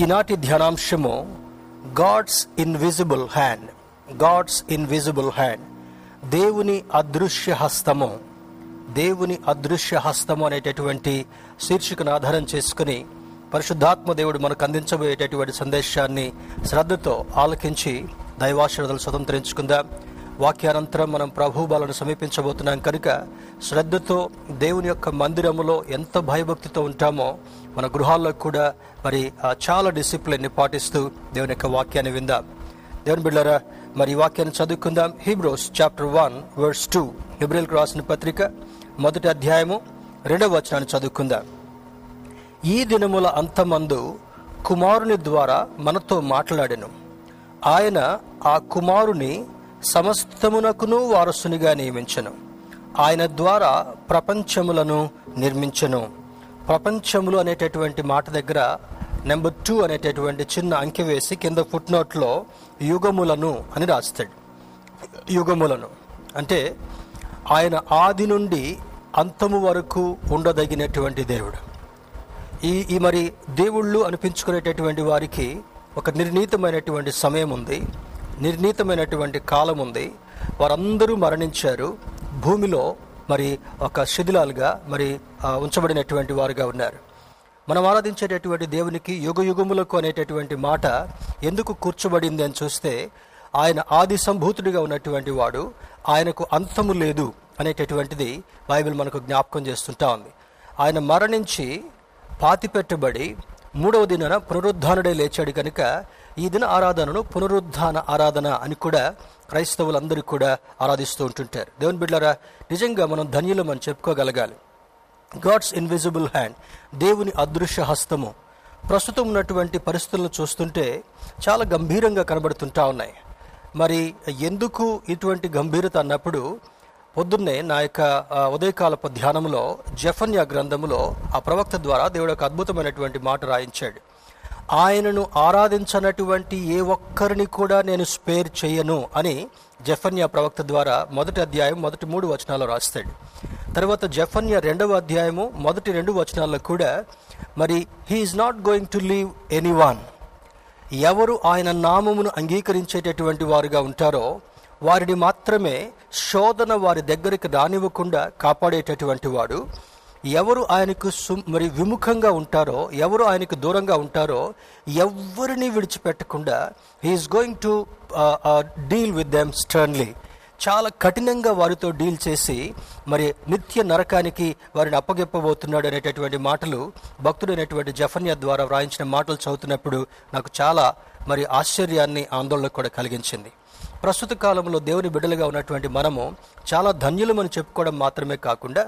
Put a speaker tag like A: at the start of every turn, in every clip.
A: ఈనాటి ధ్యానాంశము God's invisible hand. God's invisible hand. దేవుని అదృశ్య హస్తము. దేవుని అదృశ్య హస్తము అనేటటువంటి శీర్షికను ఆధారం చేసుకుని పరిశుద్ధాత్మ దేవుడు మనకు అందించబోయేటటువంటి సందేశాన్ని శ్రద్ధతో ఆలకించి దైవాశ్రదలు స్వతంత్రించుకుందాం. వాక్యానంతరం మనం ప్రభుబాలను సమీపించబోతున్నాం. కనుక శ్రద్ధతో దేవుని యొక్క మందిరములో ఎంత భయభక్తితో ఉంటామో మన గృహాల్లో కూడా మరి ఆ చాలా డిసిప్లిన్ని పాటిస్తూ దేవుని యొక్క వాక్యాన్ని విందాం. దేవుని బిళ్ళరా మరి ఈ వాక్యాన్ని చదువుకుందాం. Hebrews chapter one verse two హిబ్రిల్కి రాసిన పత్రిక మొదటి అధ్యాయము రెండవ వచనాన్ని చదువుకుందాం. ఈ దినముల అంతమందు కుమారుని ద్వారా మనతో మాట్లాడాను. ఆయన ఆ కుమారుని సమస్తమునకును వారసునిగా నియమించను. ఆయన ద్వారా ప్రపంచములను నిర్మించను. ప్రపంచములు అనేటటువంటి మాట దగ్గర నెంబర్ టూ అనేటటువంటి చిన్న అంకె వేసి కింద ఫుట్నోట్లో యుగములను అని రాస్తాడు. యుగములను. అంటే ఆయన ఆది నుండి అంతము వరకు ఉండదగినటువంటి దేవుడు. ఈ ఈ మరి దేవుళ్ళు అనిపించుకునేటటువంటి వారికి ఒక నిర్ణీతమైనటువంటి సమయం ఉంది. నిర్ణీతమైనటువంటి కాలం ఉంది. వారందరూ మరణించారు. భూమిలో మరి ఒక శిథిలాలుగా మరి ఉంచబడినటువంటి వారుగా ఉన్నారు. మనం ఆరాధించేటటువంటి దేవునికి యుగ యుగములకు అనేటటువంటి మాట ఎందుకు కూర్చోబడింది అని చూస్తే ఆయన ఆది సంభూతుడిగా ఉన్నటువంటి వాడు ఆయనకు అంతము లేదు అనేటటువంటిది బైబిల్ మనకు జ్ఞాపకం చేస్తుంటా ఉంది. ఆయన మరణించి పాతిపెట్టబడి మూడవ దినాన పునరుద్ధానుడే లేచాడు కనుక ఈ దిన ఆరాధనను పునరుద్ధాన ఆరాధన అని కూడా క్రైస్తవులందరూ కూడా ఆరాధిస్తూ ఉంటుంటారు. దేవుని బిడ్డారా నిజంగా మనం ధన్యులం అని చెప్పుకోగలగాలి. గాడ్స్ ఇన్విజిబుల్ హ్యాండ్ దేవుని అదృశ్య హస్తము. ప్రస్తుతం ఉన్నటువంటి పరిస్థితులను చూస్తుంటే చాలా గంభీరంగా కనబడుతుంటా ఉన్నాయి. మరి ఎందుకు ఇటువంటి గంభీరత అన్నప్పుడు పొద్దున్నే నా యొక్క ఉదయకాలపు ధ్యానంలో జఫన్యా గ్రంథములో ఆ ప్రవక్త ద్వారా దేవుడు ఒక అద్భుతమైనటువంటి మాట రాయించాడు. ఆయనను ఆరాధించనటువంటి ఏ ఒక్కరిని కూడా నేను స్పేర్ చేయను అని జఫన్యా ప్రవక్త ద్వారా మొదటి అధ్యాయం మొదటి మూడు వచనాలు రాస్తాడు. తర్వాత జఫన్యా రెండవ అధ్యాయము మొదటి రెండు వచనాల్లో కూడా మరి he's not going to leave any ఎవరు ఆయన నామమును అంగీకరించేటటువంటి వారుగా ఉంటారో వారిని మాత్రమే శోధన వారి దగ్గరికి రానివ్వకుండా కాపాడేటటువంటి వాడు ఎవరు ఆయనకు మరి విముఖంగా ఉంటారో ఎవరు ఆయనకు దూరంగా ఉంటారో ఎవరిని విడిచిపెట్టకుండా he's going to deal with them sternly చాలా కఠినంగా వారితో డీల్ చేసి మరి నిత్య నరకానికి వారిని అప్పగెప్పబోతున్నాడు అనేటటువంటి మాటలు భక్తుడైనటువంటి జఫన్య ద్వారా వ్రాయించిన మాటలు చదువుతున్నప్పుడు నాకు చాలా మరి ఆశ్చర్యాన్ని ఆందోళన కూడా కలిగించింది. ప్రస్తుత కాలంలో దేవుని బిడ్డలుగా ఉన్నటువంటి మనము చాలా ధన్యులమని చెప్పుకోవడం మాత్రమే కాకుండా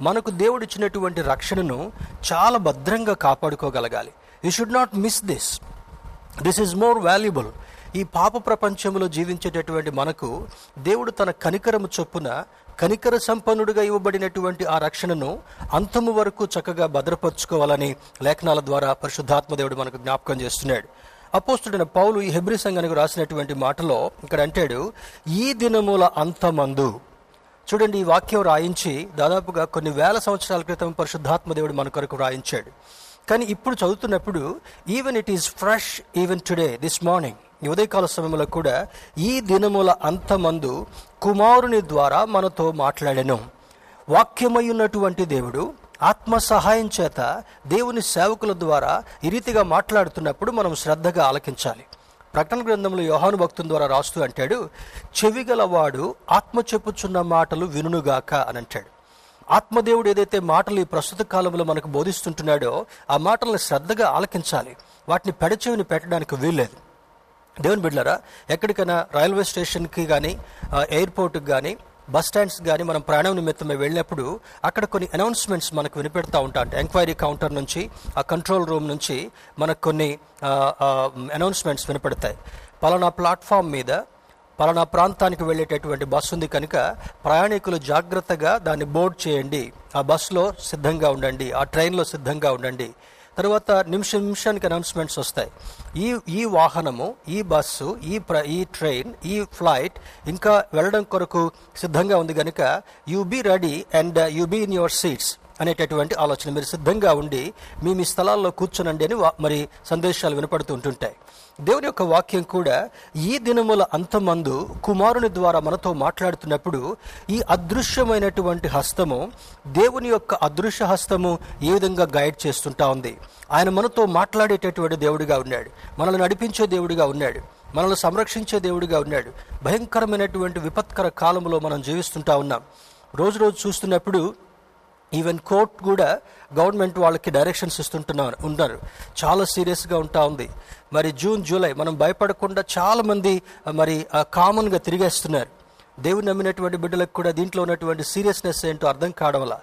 A: మనకు దేవుడిచ్చినటువంటి రక్షణను చాలా భద్రంగా కాపాడుకోగలగాలి. You should not miss this this is more valuable ఈ పాప ప్రపంచంలో జీవించేటటువంటి మనకు దేవుడు తన కనికరము చొప్పున కనికర సంపన్నుడిగా ఇవ్వబడినటువంటి ఆ రక్షణను అంతము వరకు చక్కగా భద్రపరచుకోవాలని లేఖనాల ద్వారా పరిశుద్ధాత్మ దేవుడు మనకు జ్ఞాపకం చేస్తున్నాడు. అపోస్తుడైన పౌలు ఈ హెబ్రి సంఘానికి రాసినటువంటి మాటలో ఇక్కడ అంటాడు ఈ దినముల అంతమందు చూడండి ఈ వాక్యం రాయించి దాదాపుగా కొన్ని వేల సంవత్సరాల క్రితం పరిశుద్ధాత్మ దేవుడు మన కొరకు రాయించాడు. కానీ ఇప్పుడు చదువుతున్నప్పుడు even it is fresh even today this morning ఈ ఉదయకాల సమయంలో కూడా ఈ దినముల అంతమందు కుమారుని ద్వారా మనతో మాట్లాడెను. వాక్యమై ఉన్నటువంటి దేవుడు ఆత్మ సహాయం చేత దేవుని సేవకుల ద్వారా ఈ రీతిగా మాట్లాడుతున్నప్పుడు మనం శ్రద్ధగా ఆలకించాలి. ప్రకటన గ్రంథంలో యోహాను భక్తుని ద్వారా రాస్తూ అంటాడు చెవిగలవాడు ఆత్మ చెప్పుచున్న మాటలు వినుగాక అని అంటాడు. ఆత్మదేవుడు ఏదైతే మాటలు ఈ ప్రస్తుత కాలంలో మనకు బోధిస్తుంటున్నాడో ఆ మాటలను శ్రద్ధగా ఆలకించాలి. వాటిని పెడచెవిని పెట్టడానికి వీల్లేదు. దేవుని బిడ్డారా ఎక్కడికైనా రైల్వే స్టేషన్కి కానీ ఎయిర్పోర్ట్కి కానీ బస్ స్టాండ్స్ కానీ మనం ప్రయాణం నిమిత్తమే వెళ్ళినప్పుడు అక్కడ కొన్ని అనౌన్స్మెంట్స్ మనకు వినిపెడతా ఉంటా. అంటే ఎంక్వైరీ కౌంటర్ నుంచి ఆ కంట్రోల్ రూమ్ నుంచి మనకు కొన్ని అనౌన్స్మెంట్స్ వినపడతాయి. పలానా ప్లాట్ఫామ్ మీద పలానా ప్రాంతానికి వెళ్ళేటటువంటి బస్సు ఉంది కనుక ప్రయాణికులు జాగ్రత్తగా దాన్ని బోర్డ్ చేయండి. ఆ బస్సులో సిద్ధంగా ఉండండి. ఆ ట్రైన్లో సిద్ధంగా ఉండండి. తర్వాత నిమిష నిమిషానికి అనౌన్స్మెంట్స్ వస్తాయి. ఈ ఈ వాహనము ఈ బస్సు ఈ ప్ర ఈ ట్రైన్ ఈ ఫ్లైట్ ఇంకా వెళ్ళడం కొరకు సిద్ధంగా ఉంది కనుక you be ready and you be in your seats అనేటటువంటి ఆలోచన. మీరు సిద్ధంగా ఉండి మీ మీ స్థలాల్లో కూర్చునండి అని వా- మరి సందేశాలు వినపడుతూ ఉంటుంటాయి. దేవుని యొక్క వాక్యం కూడా ఈ దినముల అంతమందు కుమారుని ద్వారా మనతో మాట్లాడుతున్నప్పుడు ఈ అదృశ్యమైనటువంటి హస్తము దేవుని యొక్క అదృశ్య హస్తము ఏ విధంగా గైడ్ చేస్తుంటా ఉంది. ఆయన మనతో మాట్లాడేటటువంటి దేవుడిగా ఉన్నాడు. మనల్ని నడిపించే దేవుడిగా ఉన్నాడు. మనల్ని సంరక్షించే దేవుడిగా ఉన్నాడు. భయంకరమైనటువంటి విపత్కర కాలంలో మనం జీవిస్తుంటా ఉన్నాం. రోజు రోజు చూస్తున్నప్పుడు ఈవెన్ కోర్ట్ కూడా గవర్నమెంట్ వాళ్ళకి డైరెక్షన్స్ ఇస్తుంటున్నారు ఉన్నారు. చాలా సీరియస్గా ఉంటా ఉంది. మరి జూన్ జూలై మనం భయపడకుండా చాలామంది మరి కామన్గా తిరిగేస్తున్నారు. దేవుని నమ్మినటువంటి బిడ్డలకు కూడా దీంట్లో ఉన్నటువంటి సీరియస్నెస్ ఏంటో అర్థం కావడం వల్ల.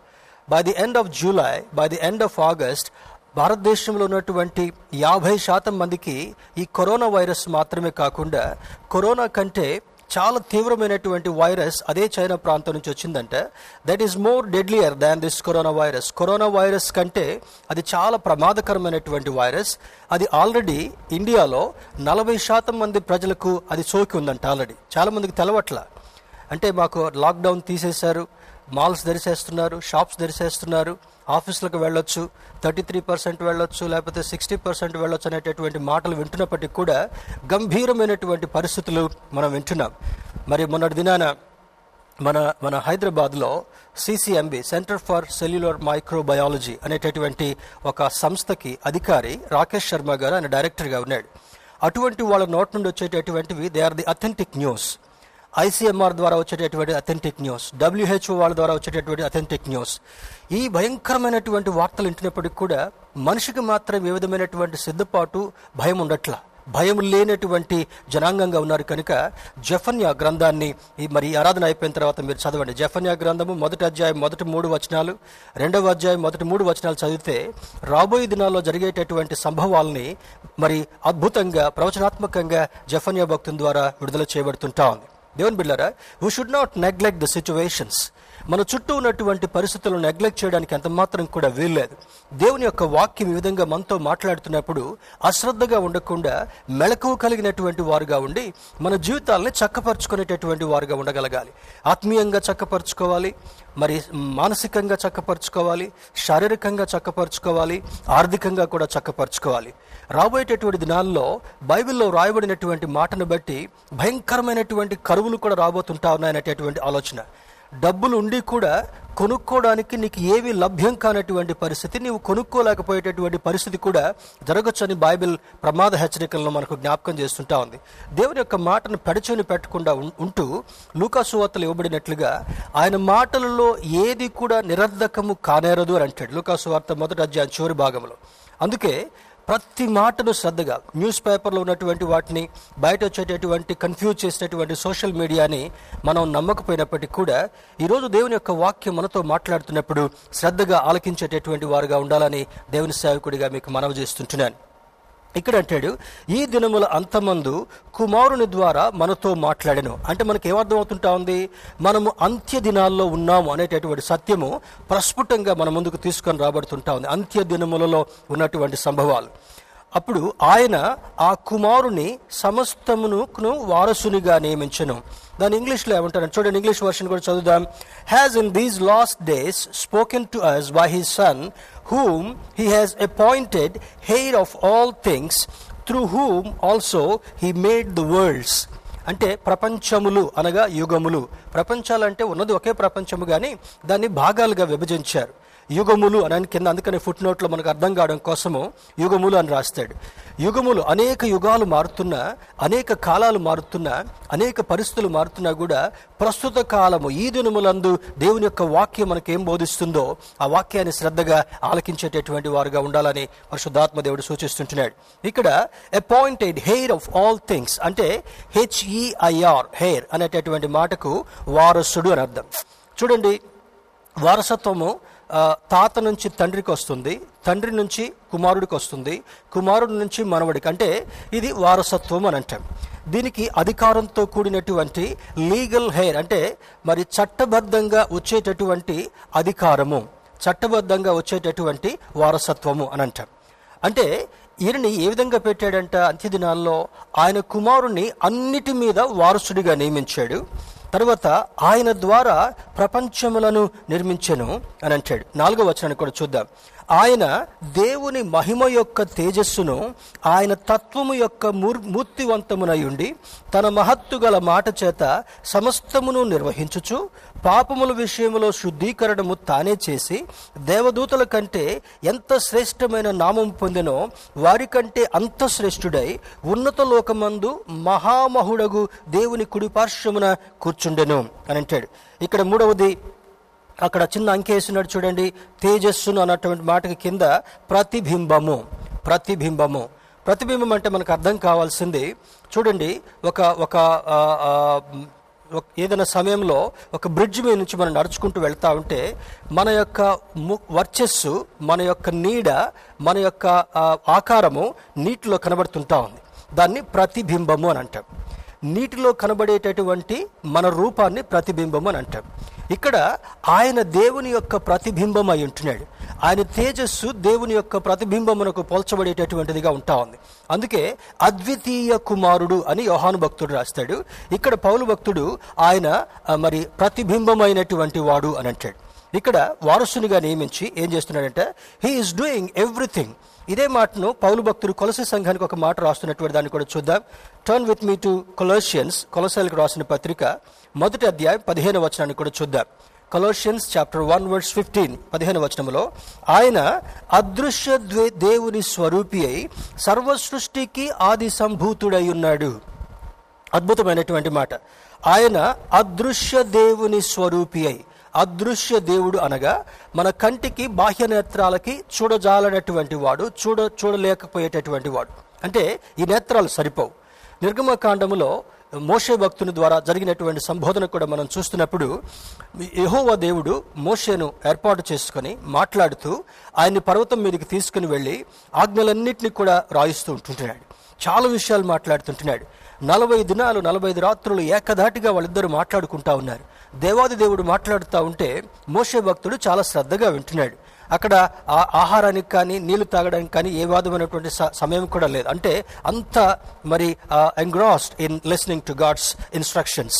A: By the end of July by the end of August భారతదేశంలో ఉన్నటువంటి యాభై శాతం మందికి ఈ కరోనా వైరస్ మాత్రమే కాకుండా కరోనా కంటే చాలా తీవ్రమైనటువంటి వైరస్ అదే చైనా ప్రాంతం నుంచి వచ్చిందంటే that is more deadlier than this corona virus corona virus కంటే అది చాలా ప్రమాదకరమైనటువంటి వైరస్. అది ఆల్రెడీ ఇండియాలో నలభై శాతం మంది ప్రజలకు అది సోకి ఉందంట ఆల్రెడీ చాలా మందికి తెలవట్ల. అంటే మాకు లాక్డౌన్ తీసేశారు మాల్స్ దరిసేస్తున్నారు షాప్స్ దరిసేస్తున్నారు. ఆఫీసులకు వెళ్ళొచ్చు థర్టీ త్రీ పర్సెంట్ వెళ్ళొచ్చు లేకపోతే సిక్స్టీ పర్సెంట్ వెళ్ళొచ్చు అనేటటువంటి మాటలు వింటున్నప్పటికీ కూడా గంభీరమైనటువంటి పరిస్థితులు మనం వింటున్నాం. మరి మొన్నటి దినాన మన మన హైదరాబాద్లో CCMB centre for cellular microbiology అనేటటువంటి ఒక సంస్థకి అధికారి రాకేష్ శర్మ గారు ఆయన డైరెక్టర్గా ఉన్నాడు. అటువంటి వాళ్ళ నోట్ నుండి వచ్చేటటువంటివి they are the authentic news. ICMR ద్వారా వచ్చేటటువంటి అథెంటిక్ న్యూస్ డబ్ల్యూహెచ్ఓ వాళ్ళ ద్వారా వచ్చేటటువంటి అథెంటిక్ న్యూస్. ఈ భయంకరమైనటువంటి వార్తలు వింటున్నప్పటికీ కూడా మనిషికి మాత్రం ఏ విధమైనటువంటి సిద్ధపాటు భయం ఉండట్లా. భయం లేనటువంటి జనాంగంగా ఉన్నారు కనుక జఫన్యా గ్రంథాన్ని ఈ మరి ఆరాధన అయిపోయిన తర్వాత మీరు చదవండి. జఫన్యా గ్రంథము మొదటి అధ్యాయం మొదటి మూడు వచనాలు రెండవ అధ్యాయం మొదటి మూడు వచనాలు చదివితే రాబోయే దినాల్లో జరిగేటటువంటి సంభవాల్ని మరి అద్భుతంగా ప్రవచనాత్మకంగా జఫన్యా భక్తుల ద్వారా విడుదల చేయబడుతుంటా ఉంది. దేవుని బిళ్ళారా we should not neglect the situations మన చుట్టూ ఉన్నటువంటి పరిస్థితులను నెగ్లెక్ట్ చేయడానికి ఎంత మాత్రం కూడా వీల్లేదు. దేవుని యొక్క వాక్యం ఈ విధంగా మనతో మాట్లాడుతున్నప్పుడు అశ్రద్ధగా ఉండకుండా మెళకువ కలిగినటువంటి వారుగా ఉండి మన జీవితాలని చక్కపరుచుకునేటటువంటి వారుగా ఉండగలగాలి. ఆత్మీయంగా చక్కపరుచుకోవాలి మరి మానసికంగా చక్కపరుచుకోవాలి శారీరకంగా చక్కపరుచుకోవాలి ఆర్థికంగా కూడా చక్కపరుచుకోవాలి. రాబోయేటటువంటి దినాల్లో బైబిల్లో రాయబడినటువంటి మాటను బట్టి భయంకరమైనటువంటి కరువులు కూడా రాబోతుంటా ఉన్నాయనేటటువంటి ఆలోచన. డబ్బులు ఉండి కూడా కొనుక్కోవడానికి నీకు ఏవి లభ్యం కానటువంటి పరిస్థితి నీవు కొనుక్కోలేకపోయేటటువంటి పరిస్థితి కూడా జరగచ్చని బైబిల్ ప్రమాద హెచ్చరికలను మనకు జ్ఞాపకం చేస్తుంటా ఉంది. దేవుని యొక్క మాటను పెడచని పెట్టకుండా ఉంటూ లూకాసువార్తలు ఇవ్వబడినట్లుగా ఆయన మాటలలో ఏది కూడా నిరర్ధకము కానేరదు అని అంటాడు. లూకాసువార్త మొదటి అధ్యాయం చివరి భాగంలో. అందుకే ప్రతి మాటను శ్రద్ధగా న్యూస్ పేపర్లో ఉన్నటువంటి వాటిని బయట వచ్చేటటువంటి కన్ఫ్యూజ్ చేసేటటువంటి సోషల్ మీడియాని మనం నమ్మకపోయినప్పటికీ కూడా ఈరోజు దేవుని యొక్క వాక్యం మనతో మాట్లాడుతున్నప్పుడు శ్రద్ధగా ఆలకించేటటువంటి వారుగా ఉండాలని దేవుని సేవకుడిగా మీకు మనవి చేస్తుంటున్నాను. ఇక్కడ అంటాడు ఈ దినముల అంతమందు కుమారుని ద్వారా మనతో మాట్లాడాను. అంటే మనకి ఏమర్థమవుతుంటా ఉంది? మనము అంత్య దినాల్లో ఉన్నాము అనేటటువంటి సత్యము ప్రస్ఫుటంగా మన ముందుకు తీసుకొని రాబడుతుంటా ఉంది. అంత్య దినములలో ఉన్నటువంటి సంభవాలు. అప్పుడు ఆయన ఆ కుమారుని సమస్తమును వారసునిగా నియమించను. దాని ఇంగ్లీష్లో ఏమంటారు చూడండి ఇంగ్లీష్ వర్షన్ కూడా చదువుదాం. Has in these last days spoken to us by his son whom he has appointed heir of all things through whom also he made the worlds అంటే ప్రపంచములు అనగా యుగములు. ప్రపంచాలంటే ఉన్నది ఒకే ప్రపంచము కానీ దాన్ని భాగాలుగా విభజించారు. యుగములు అని కింద అందుకనే ఫుట్ నోట్లో మనకు అర్థం కావడం కోసము యుగములు అని రాస్తాడు. యుగములు అనేక యుగాలు మారుతున్నా అనేక కాలాలు మారుతున్నా అనేక పరిస్థితులు మారుతున్నా కూడా ప్రస్తుత కాలము ఈ దినములందు దేవుని యొక్క వాక్యం మనకేం ఏం బోధిస్తుందో ఆ వాక్యాన్ని శ్రద్ధగా ఆలకించేటటువంటి వారుగా ఉండాలని పరిశుద్ధాత్మ దేవుడు సూచిస్తుంటున్నాడు. ఇక్కడ appointed heir of all things అంటే హెచ్ఈఐఆర్ హెయిర్ అనేటటువంటి మాటకు వారసుడు అని అర్థం. చూడండి వారసత్వము తాత నుంచి తండ్రికి వస్తుంది తండ్రి నుంచి కుమారుడికి వస్తుంది కుమారుడి నుంచి మనవడికి. అంటే ఇది వారసత్వం అని అంటాం. దీనికి అధికారంతో కూడినటువంటి లీగల్ హెయిర్ అంటే మరి చట్టబద్ధంగా వచ్చేటటువంటి అధికారము చట్టబద్ధంగా వచ్చేటటువంటి వారసత్వము అని అంటాం. అంటే ఈయనని ఏ విధంగా పెట్టాడంట అంత్య దినాల్లో ఆయన కుమారుణ్ణి అన్నిటి మీద వారసుడిగా నియమించాడు. తర్వాత ఆయన ద్వారా ప్రపంచములను నిర్మించెను అని అంటాడు. నాలుగో వచనాన్ని కూడా చూద్దాం. ఆయన దేవుని మహిమ యొక్క తేజస్సును ఆయన తత్వము యొక్క మూర్ మూర్తివంతమునై ఉండి తన మహత్తు గల మాట చేత సమస్తమును నిర్వహించుచు పాపముల విషయంలో శుద్ధీకరణము తానే చేసి దేవదూతల కంటే ఎంత శ్రేష్టమైన నామం పొందినో వారికంటే అంత శ్రేష్ఠుడై ఉన్నత లోకమందు మహామహుడగు దేవుని కుడిపార్శ్వమున కూర్చుండెను అని అంటాడు. ఇక్కడ మూడవది అక్కడ చిన్న అంకేసినాడు చూడండి తేజస్సును అన్నటువంటి మాటకి కింద ప్రతిబింబము ప్రతిబింబము. ప్రతిబింబం అంటే మనకు అర్థం కావాల్సింది చూడండి ఒక ఒక ఏదైనా సమయంలో ఒక బ్రిడ్జ్ మీద నుంచి మనం నడుచుకుంటూ వెళ్తా ఉంటే మన యొక్క ము- వర్చస్సు మన యొక్క నీడ మన యొక్క ఆకారము నీటిలో కనబడుతుంటా ఉంది. దాన్ని ప్రతిబింబము అని అంటాం. నీటిలో కనబడేటటువంటి మన రూపాన్ని ప్రతిబింబం అని అంటాం ఇక్కడ ఆయన దేవుని యొక్క ప్రతిబింబం అయి ఉంటున్నాడు. ఆయన తేజస్సు దేవుని యొక్క ప్రతిబింబమునకు పోల్చబడేటటువంటిదిగా ఉంటా ఉంది. అందుకే అద్వితీయ కుమారుడు అని యోహాను భక్తుడు రాస్తాడు. ఇక్కడ పౌలు భక్తుడు ఆయన మరి ప్రతిబింబమైనటువంటి వాడు అని అంటాడు. ఇక్కడ వారసునిగా నియమించి ఏం చేస్తున్నాడంటే హీ ఈస్ డూయింగ్ ఎవ్రీథింగ్ ఇదే మాటను పౌలు భక్తుడు కొలసి సంఘానికి ఒక మాట రాస్తున్నటువంటి దాన్ని కూడా చూద్దాం. Turn with me to Colossians కొలసాలకు రాసిన పత్రిక మొదటి అధ్యాయం పదిహేను వచనాన్ని కూడా చూద్దాం. Colossians chapter one verse fifteen పదిహేను వచనంలో ఆయన అదృశ్య దేవుని స్వరూపి అయి సర్వ సృష్టికి ఆది సంభూతుడై ఉన్నాడు. అద్భుతమైనటువంటి మాట. ఆయన అదృశ్య దేవుని స్వరూపి అయి అదృశ్య దేవుడు అనగా మన కంటికి బాహ్య నేత్రాలకి చూడజాలనటువంటి వాడు చూడ చూడలేకపోయేటటువంటి వాడు. అంటే ఈ నేత్రాలు సరిపోవు. నిర్గమకాండములో మోషే భక్తుని ద్వారా జరిగినటువంటి సంబోధన కూడా మనం చూస్తున్నప్పుడు యహోవా దేవుడు మోషేను ఏర్పాటు చేసుకొని మాట్లాడుతూ ఆయన్ని పర్వతం మీదకి తీసుకుని వెళ్ళి ఆజ్ఞలన్నింటినీ కూడా రాయిస్తూ ఉంటుంటున్నాడు. చాలా విషయాలు మాట్లాడుతుంటున్నాడు. నలభై దినాలు నలభై రాత్రులు ఏకధాటిగా వాళ్ళిద్దరూ మాట్లాడుకుంటా ఉన్నారు. దేవాది దేవుడు మాట్లాడుతూ ఉంటే మోసే భక్తుడు చాలా శ్రద్ధగా వింటున్నాడు. అక్కడ ఆ ఆహారానికి కానీ నీళ్ళు తాగడానికి కానీ ఏ వాదమైనటువంటి సమయం కూడా లేదు. అంటే అంత మరి engrossed in listening to God's instructions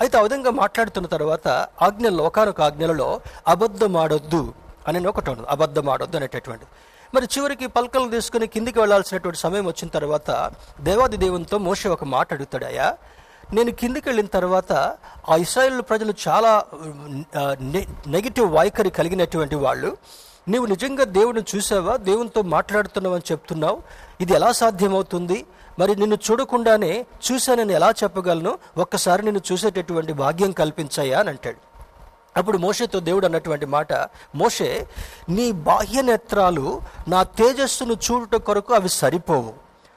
A: అయితే ఆ విధంగా మాట్లాడుతున్న తర్వాత ఆజ్ఞల్లో ఒకనొక ఆజ్ఞలలో అబద్ధం ఆడొద్దు అని ఒకటి ఉండదు అబద్ధం ఆడొద్దు అనేటటువంటిది మరి చివరికి పలకలు తీసుకుని కిందికి వెళ్ళాల్సినటువంటి సమయం వచ్చిన తర్వాత దేవాది దేవునితో మోసే ఒక మాట అడుగుతాడయ్యా నేను కిందికి వెళ్ళిన తర్వాత ఆ ఇస్రాయేల్ ప్రజలు చాలా నెగిటివ్ వైఖరి కలిగినటువంటి వాళ్ళు. నీవు నిజంగా దేవుడిని చూసావా? దేవునితో మాట్లాడుతున్నావని చెప్తున్నావు. ఇది ఎలా సాధ్యమవుతుంది? మరి నిన్ను చూడకుండానే చూశానని ఎలా చెప్పగలను? ఒక్కసారి నిన్ను చూసేటటువంటి భాగ్యం కల్పించాయా? అని అంటాడు. అప్పుడు మోషేతో దేవుడు అన్నటువంటి మాట మోషే నీ బాహ్య నేత్రాలు నా తేజస్సును చూడుట కొరకు అవి సరిపోవు.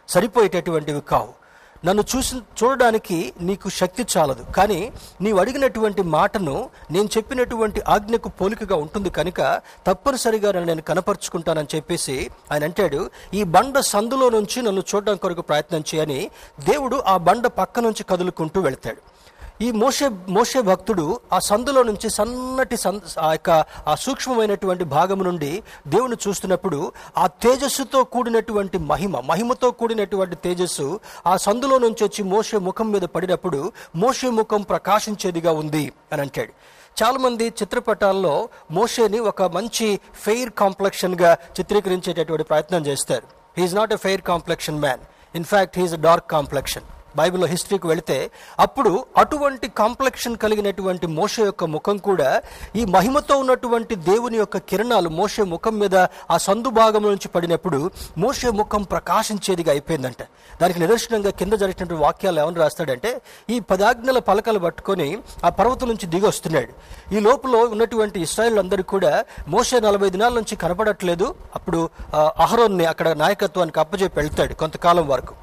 A: సరిపోయేటటువంటివి కావు. నన్ను చూసి చూడడానికి నీకు శక్తి చాలదు. కానీ నీవు అడిగినటువంటి మాటను నేను చెప్పినటువంటి ఆజ్ఞకు పోలికగా ఉంటుంది కనుక తప్పనిసరిగా నన్ను నేను కనపరుచుకుంటానని చెప్పేసి ఆయన అంటాడు. ఈ బండ సందులో నుంచి నన్ను చూడడం కొరకు ప్రయత్నం చేయని దేవుడు ఆ బండ పక్క నుంచి కదులుకుంటూ వెళ్తాడు. ఈ మోషే మోషే భక్తుడు ఆ సందులో నుంచి సన్నటి సన్ ఆ యొక్క ఆ సూక్ష్మమైనటువంటి భాగము నుండి దేవుని చూస్తున్నప్పుడు ఆ తేజస్సుతో కూడినటువంటి మహిమ మహిమతో కూడినటువంటి తేజస్సు ఆ సందులో నుంచి వచ్చి మోసే ముఖం మీద పడినప్పుడు మోషే ముఖం ప్రకాశించేదిగా ఉంది అని అంటాడు. చాలామంది చిత్రపటాల్లో మోషేని ఒక మంచి ఫెయిర్ కాంప్లెక్షన్గా చిత్రీకరించేటటువంటి ప్రయత్నం చేస్తారు. He's not a fair complexion man in fact he's a dark complexion బైబిల్లో హిస్టరీకి వెళితే అప్పుడు అటువంటి కాంప్లెక్షన్ కలిగినటువంటి మోష యొక్క ముఖం కూడా ఈ మహిమతో ఉన్నటువంటి దేవుని యొక్క కిరణాలు మోషే ముఖం మీద ఆ సందు భాగం నుంచి పడినప్పుడు మోషే ముఖం ప్రకాశించేదిగా అయిపోయిందంట. దానికి నిదర్శనంగా కింద జరిగినటువంటి వాక్యాలు ఏమని రాస్తాడంటే ఈ పదాజ్ఞల పలకలు పట్టుకొని ఆ పర్వతం నుంచి దిగి వస్తున్నాడు. ఈ లోపల ఉన్నటువంటి ఇస్రాయిల్ అందరూ కూడా మోసే నలభై దినాల నుంచి కనపడట్లేదు అప్పుడు అహరోన్ని అక్కడ నాయకత్వానికి అప్పచెప్పి వెళ్తాడు కొంతకాలం వరకు.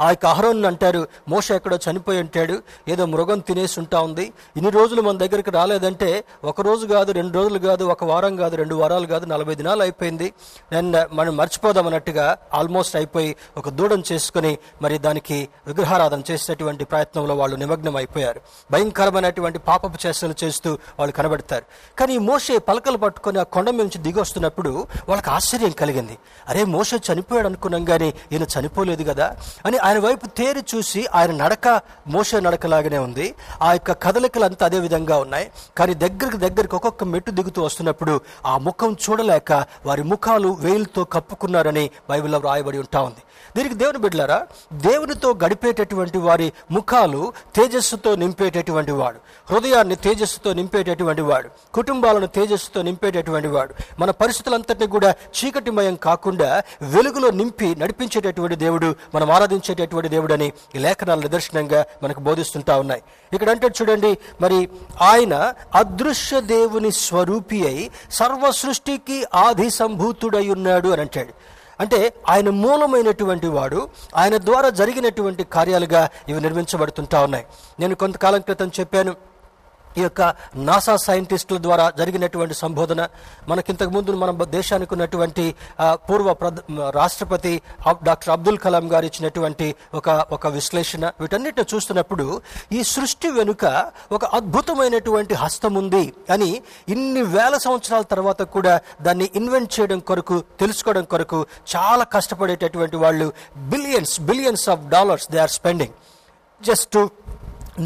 A: ఆ యొక్క అహరోన్లు అంటారు మోష ఎక్కడో చనిపోయి ఉంటాడు ఏదో మృగం తినేసి ఉంటా ఉంది. ఇన్ని రోజులు మన దగ్గరికి రాలేదంటే ఒక రోజు కాదు రెండు రోజులు కాదు ఒక వారం కాదు రెండు వారాలు కాదు నలభై దినాలు అయిపోయింది. నేను మనం మర్చిపోదాం అన్నట్టుగా ఆల్మోస్ట్ అయిపోయి ఒక దూడం చేసుకుని మరి దానికి విగ్రహారాధన చేసేటువంటి ప్రయత్నంలో వాళ్ళు నిమగ్నం అయిపోయారు. భయంకరమైనటువంటి పాపపు చేష్టలు చేస్తూ వాళ్ళు కనబడతారు. కానీ మోసే మోషే పలకలు పట్టుకొని ఆ కొండ నుంచి దిగి వస్తున్నప్పుడు వాళ్ళకి ఆశ్చర్యం కలిగింది. అరే మోసే చనిపోయాడు అనుకున్నాం కానీ ఈయన చనిపోలేదు కదా అని ఆయన వైపు తేరి చూసి ఆయన నడక మోస నడకలాగానే ఉంది. ఆ యొక్క కదలికలు అంతా అదే విధంగా ఉన్నాయి. కానీ దగ్గరికి దగ్గరికి ఒక్కొక్క మెట్టు దిగుతూ వస్తున్నప్పుడు ఆ ముఖం చూడలేక వారి ముఖాలు వేలుతో కప్పుకున్నారని బైబిల్లో రాయబడి ఉంటా ఉంది. దీనికి దేవుని బిడ్డలారా దేవునితో గడిపేటటువంటి వారి ముఖాలు తేజస్సుతో నింపేటటువంటి వాడు. హృదయాన్ని తేజస్సుతో నింపేటటువంటి వాడు. కుటుంబాలను తేజస్సుతో నింపేటటువంటి వాడు. మన పరిస్థితులంతటినీ కూడా చీకటిమయం కాకుండా వెలుగులో నింపి నడిపించేటటువంటి దేవుడు మనం ఆరాధించేటటువంటి దేవుడని ఈ లేఖనాల నిదర్శనంగా మనకు బోధిస్తుంటా ఉన్నాయి. ఇక్కడ అంటే చూడండి మరి ఆయన అదృశ్య దేవుని స్వరూపి అయి సర్వ సృష్టికి ఆది సంభూతుడై ఉన్నాడు అని అంటాడు. అంటే ఆయన మూలమైనటువంటి వాడు ఆయన ద్వారా జరిగినటువంటి కార్యాలుగా ఇవి నిర్మించబడుతుంటా ఉన్నాయి. నేను కొంతకాలం క్రితం చెప్పాను ఈ యొక్క నాసా సైంటిస్టుల ద్వారా జరిగినటువంటి సంబోధన మనకింతకు ముందు మన దేశానికి ఉన్నటువంటి పూర్వ రాష్ట్రపతి డాక్టర్ అబ్దుల్ కలాం గారు ఇచ్చినటువంటి ఒక ఒక విశ్లేషణ. వీటన్నిటిని చూస్తున్నప్పుడు ఈ సృష్టి వెనుక ఒక అద్భుతమైనటువంటి హస్తం ఉంది అని ఇన్ని వేల సంవత్సరాల తర్వాత కూడా దాన్ని ఇన్వెంట్ చేయడం కొరకు తెలుసుకోవడం కొరకు చాలా కష్టపడేటటువంటి వాళ్ళు billions billions of dollars they are spending. Just to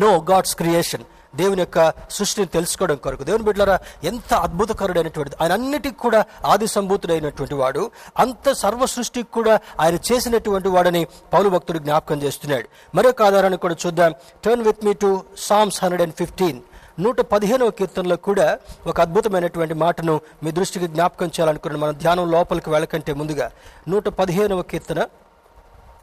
A: know God's creation. దేవుని యొక్క సృష్టిని తెలుసుకోవడం కొరకు. దేవుని బిడ్డలారా ఎంత అద్భుతకరుడైనటువంటిది ఆయన అన్నిటికి కూడా ఆది సంభూతుడైనటువంటి వాడు అంత సర్వ సృష్టికి కూడా ఆయన చేసినటువంటి వాడని పౌలు భక్తుడు జ్ఞాపకం చేస్తున్నాడు. మరొక ఆధారాన్ని కూడా చూద్దాం. Turn with me to Psalms hundred and fifteen నూట పదిహేనవ కీర్తనలో కూడా ఒక అద్భుతమైనటువంటి మాటను మీ దృష్టికి జ్ఞాపకం చేయాలనుకున్నాను మన ధ్యానం లోపలికి వెళ్ళకంటే ముందుగా నూట పదిహేనవ కీర్తన